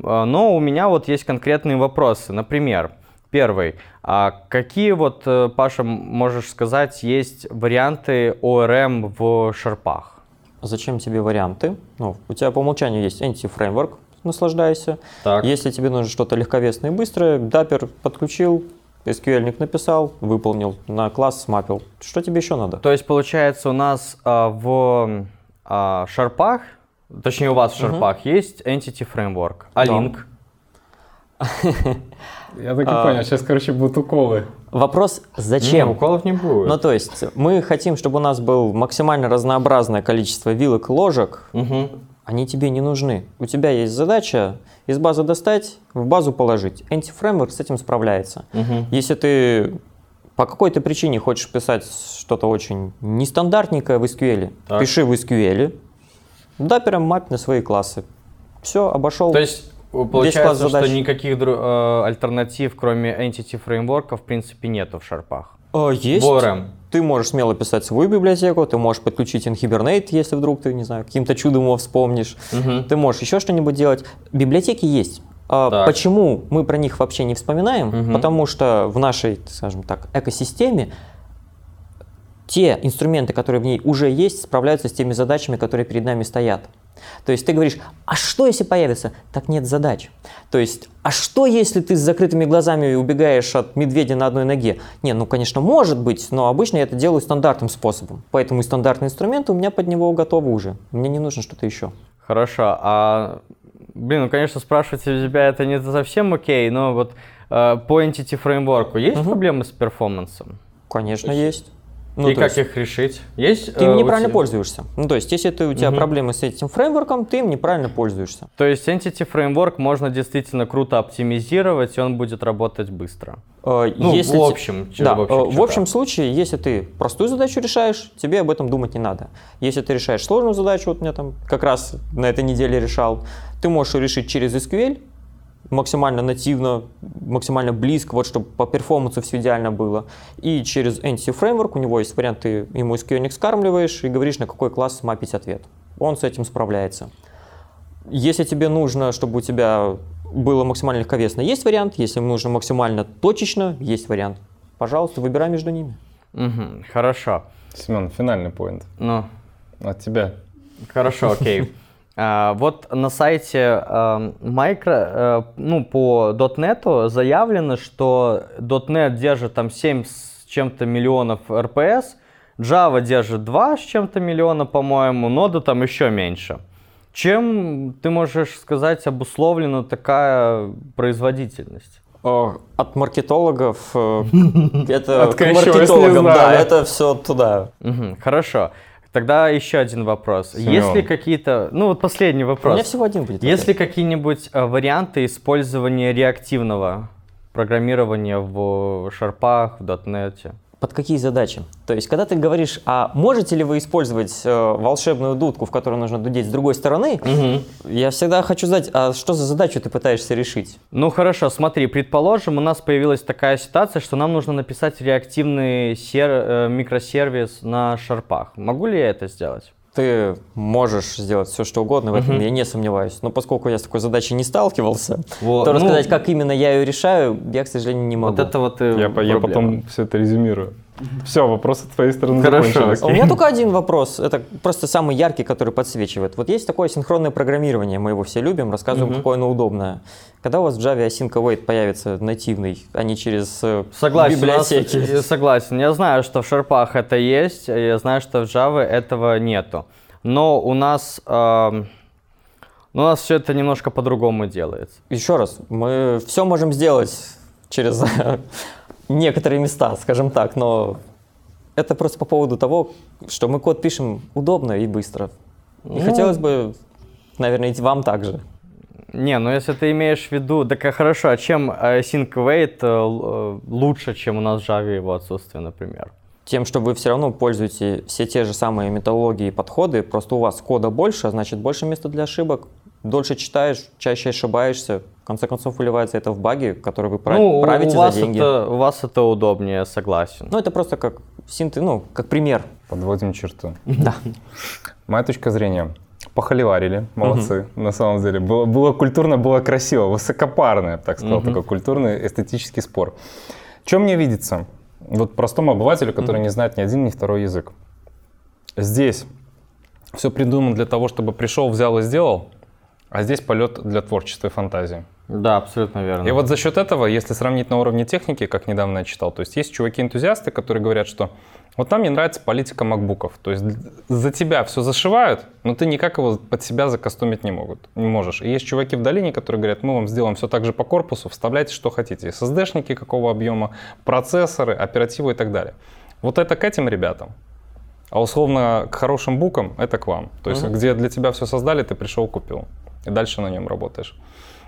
А, Но у меня вот есть конкретные вопросы. Например, первый. А какие вот, э, Паша, можешь сказать, есть варианты ОРМ в шарпах? Зачем тебе варианты? Ну, у тебя по умолчанию есть anti-фреймворк, наслаждайся. Так. Если тебе нужно что-то легковесное и быстрое, дапер подключил, SQL-ник написал, выполнил, на класс смапил. Что тебе еще надо? То есть, получается, у нас а, в а, шарпах, точнее, у вас в шарпах есть Entity Framework, а Да. Я так и А. понял, сейчас, короче, будут уколы. Вопрос, Не, зачем? уколов не будет. Ну, то есть, мы хотим, чтобы у нас было максимально разнообразное количество вилок и ложек, Мгм. они тебе не нужны. У тебя есть задача из базы достать, в базу положить. Anti-фреймворк с этим справляется. Мгм. Если ты по какой-то причине хочешь писать что-то очень нестандартненькое в SQL, Так. пиши в SQL, дапером мапь на свои классы. Все, обошел. То есть Получается, что никаких э, альтернатив, кроме Entity фреймворка, в принципе, нету в шарпах. Э, Есть. VRM. Ты можешь смело писать свою библиотеку, ты можешь подключить Inhibernate, если вдруг ты, не знаю, каким-то чудом его вспомнишь. Мгм. Ты можешь еще что-нибудь делать. Библиотеки есть. А Так. Почему мы про них вообще не вспоминаем? Мгм. Потому что в нашей, скажем так, экосистеме те инструменты, которые в ней уже есть, справляются с теми задачами, которые перед нами стоят. То есть ты говоришь, а что если появится? Так нет задач. То есть, а что если ты с закрытыми глазами убегаешь от медведя на одной ноге? Не, ну конечно может быть, но обычно я это делаю стандартным способом. Поэтому и стандартные инструменты у меня под него готовы уже. Мне не нужно что-то еще. Хорошо, а, блин, ну, конечно, спрашивать у тебя это не совсем окей, но вот э, по Entity фреймворку есть Мгм. проблемы с перформансом? Конечно, есть. Ну, И как есть их решить? Есть? Ты э, им у неправильно тебя- пользуешься. Ну, то есть, если ты, у тебя Мгм. проблемы с этим фреймворком, ты им неправильно пользуешься. То есть Entity фреймворк можно действительно круто оптимизировать, и он будет работать быстро. Э, Ну, если в общем, да, в э, общих в общем случае, если ты простую задачу решаешь, тебе об этом думать не надо. Если ты решаешь сложную задачу, вот у меня там как раз на этой неделе решал, ты можешь ее решить через SQL, максимально нативно, максимально близко, вот чтобы по перформансу все идеально было. И через Entity Framework у него есть вариант, ты ему SQL скармливаешь и говоришь, на какой класс мапить ответ. Он с этим справляется. Если тебе нужно, чтобы у тебя было максимально легковесно, есть вариант. Если нужно максимально точечно, есть вариант. Пожалуйста, выбирай между ними. Мгм, хорошо. Семен, финальный поинт Ну, от тебя. Хорошо, окей. А, Вот на сайте Micro, э, ну, по .NET заявлено, что .NET держит там 7 с чем-то миллионов РПС, Java держит 2 с чем-то миллиона, по-моему, нода там еще меньше. Чем, ты можешь сказать, обусловлена такая производительность? От маркетологов э, это От к маркетологам, да, это все туда. Хорошо. Тогда еще один вопрос. Семен. Есть ли какие-то... Ну, вот последний У вопрос. меня всего один будет. Есть ли какие-нибудь э, варианты использования реактивного программирования в шарпах, в .NET? Под какие задачи? То есть, когда ты говоришь, а можете ли вы использовать э, волшебную дудку, в которую нужно дудеть с другой стороны, я всегда хочу знать, а что за задачу ты пытаешься решить? Ну хорошо, смотри, предположим, у нас появилась такая ситуация, что нам нужно написать реактивный сер- э, микросервис на шарпах. Могу ли я это сделать? Ты можешь сделать все, что угодно, в этом я не сомневаюсь. Но поскольку я с такой задачей не сталкивался, Вот, то ну, рассказать, как именно я ее решаю, я, к сожалению, не могу. Вот это вот и Я, я потом все это резюмирую. Все, вопросы с твоей стороны Хорошо, закончились. У меня только один вопрос, это просто самый яркий, который подсвечивает. Вот есть такое синхронное программирование, мы его все любим, рассказываем, Мгм. какое оно удобное. Когда у вас в Java async await появится нативный, а не через э, Согласен, нас- библиотеки? я согласен. Я знаю, что в шарпах это есть, я знаю, что в Java этого нету. Но у нас, эм, у нас все это немножко по-другому делается. Еще раз, мы все можем сделать через некоторые места, скажем так, но это просто по поводу того, что мы код пишем удобно и быстро. И Ну. хотелось бы, наверное, и вам также. Не, ну если ты имеешь в виду, так а хорошо, а чем э, Sync Await э, э, лучше, чем у нас в Java его отсутствие, например? Тем, что вы все равно пользуете все те же самые методологии и подходы, просто у вас кода больше, а значит больше места для ошибок. Дольше читаешь, чаще ошибаешься. В конце концов, выливается это в баги, которые вы ну, правите у за вас деньги. Это, у вас это удобнее, согласен. Ну, это просто как синты, ну, как пример. Подводим черту. Моя точка зрения. Похоливарили, молодцы, на самом деле. Было, было культурно, было красиво, высокопарно, я бы так сказал, Мгм. такой культурный эстетический спор. Что мне видится? Вот простому обывателю, который не знает ни один, ни второй язык. Здесь все придумано для того, чтобы пришел, взял и сделал, а здесь полет для творчества и фантазии. Да, абсолютно верно. И вот за счет этого, если сравнить на уровне техники, как недавно я читал, то есть есть чуваки-энтузиасты, которые говорят, что вот нам не нравится политика макбуков. То есть за тебя все зашивают, но ты никак его под себя закастомить не, могут, не можешь. И есть чуваки в долине, которые говорят, мы вам сделаем все так же по корпусу, вставляйте что хотите. SSD-шники какого объема, процессоры, оперативу и так далее. Вот это к этим ребятам. А условно к хорошим букам это к вам. То есть где для тебя все создали, ты пришел, купил. И дальше на нем работаешь.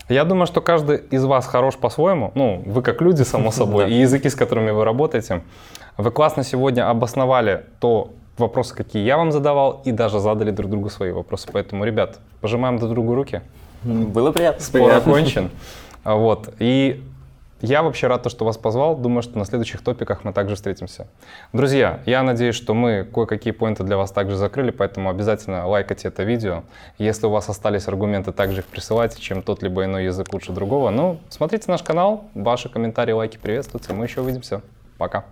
Я думаю, что каждый из вас хорош по-своему. Ну, вы как люди, само собой, и языки, с которыми вы работаете. Вы классно сегодня обосновали то вопросы, какие я вам задавал, и даже задали друг другу свои вопросы. Поэтому, ребят, пожимаем друг другу руки. Было приятно. Спор окончен. Вот. И я вообще рад, то, что вас позвал. Думаю, что на следующих топиках мы также встретимся. Друзья, я надеюсь, что мы кое-какие поинты для вас также закрыли, поэтому обязательно лайкайте это видео. Если у вас остались аргументы, также их присылайте, чем тот либо иной язык лучше другого. Ну, смотрите наш канал, ваши комментарии, лайки приветствуются. Мы еще увидимся. Пока.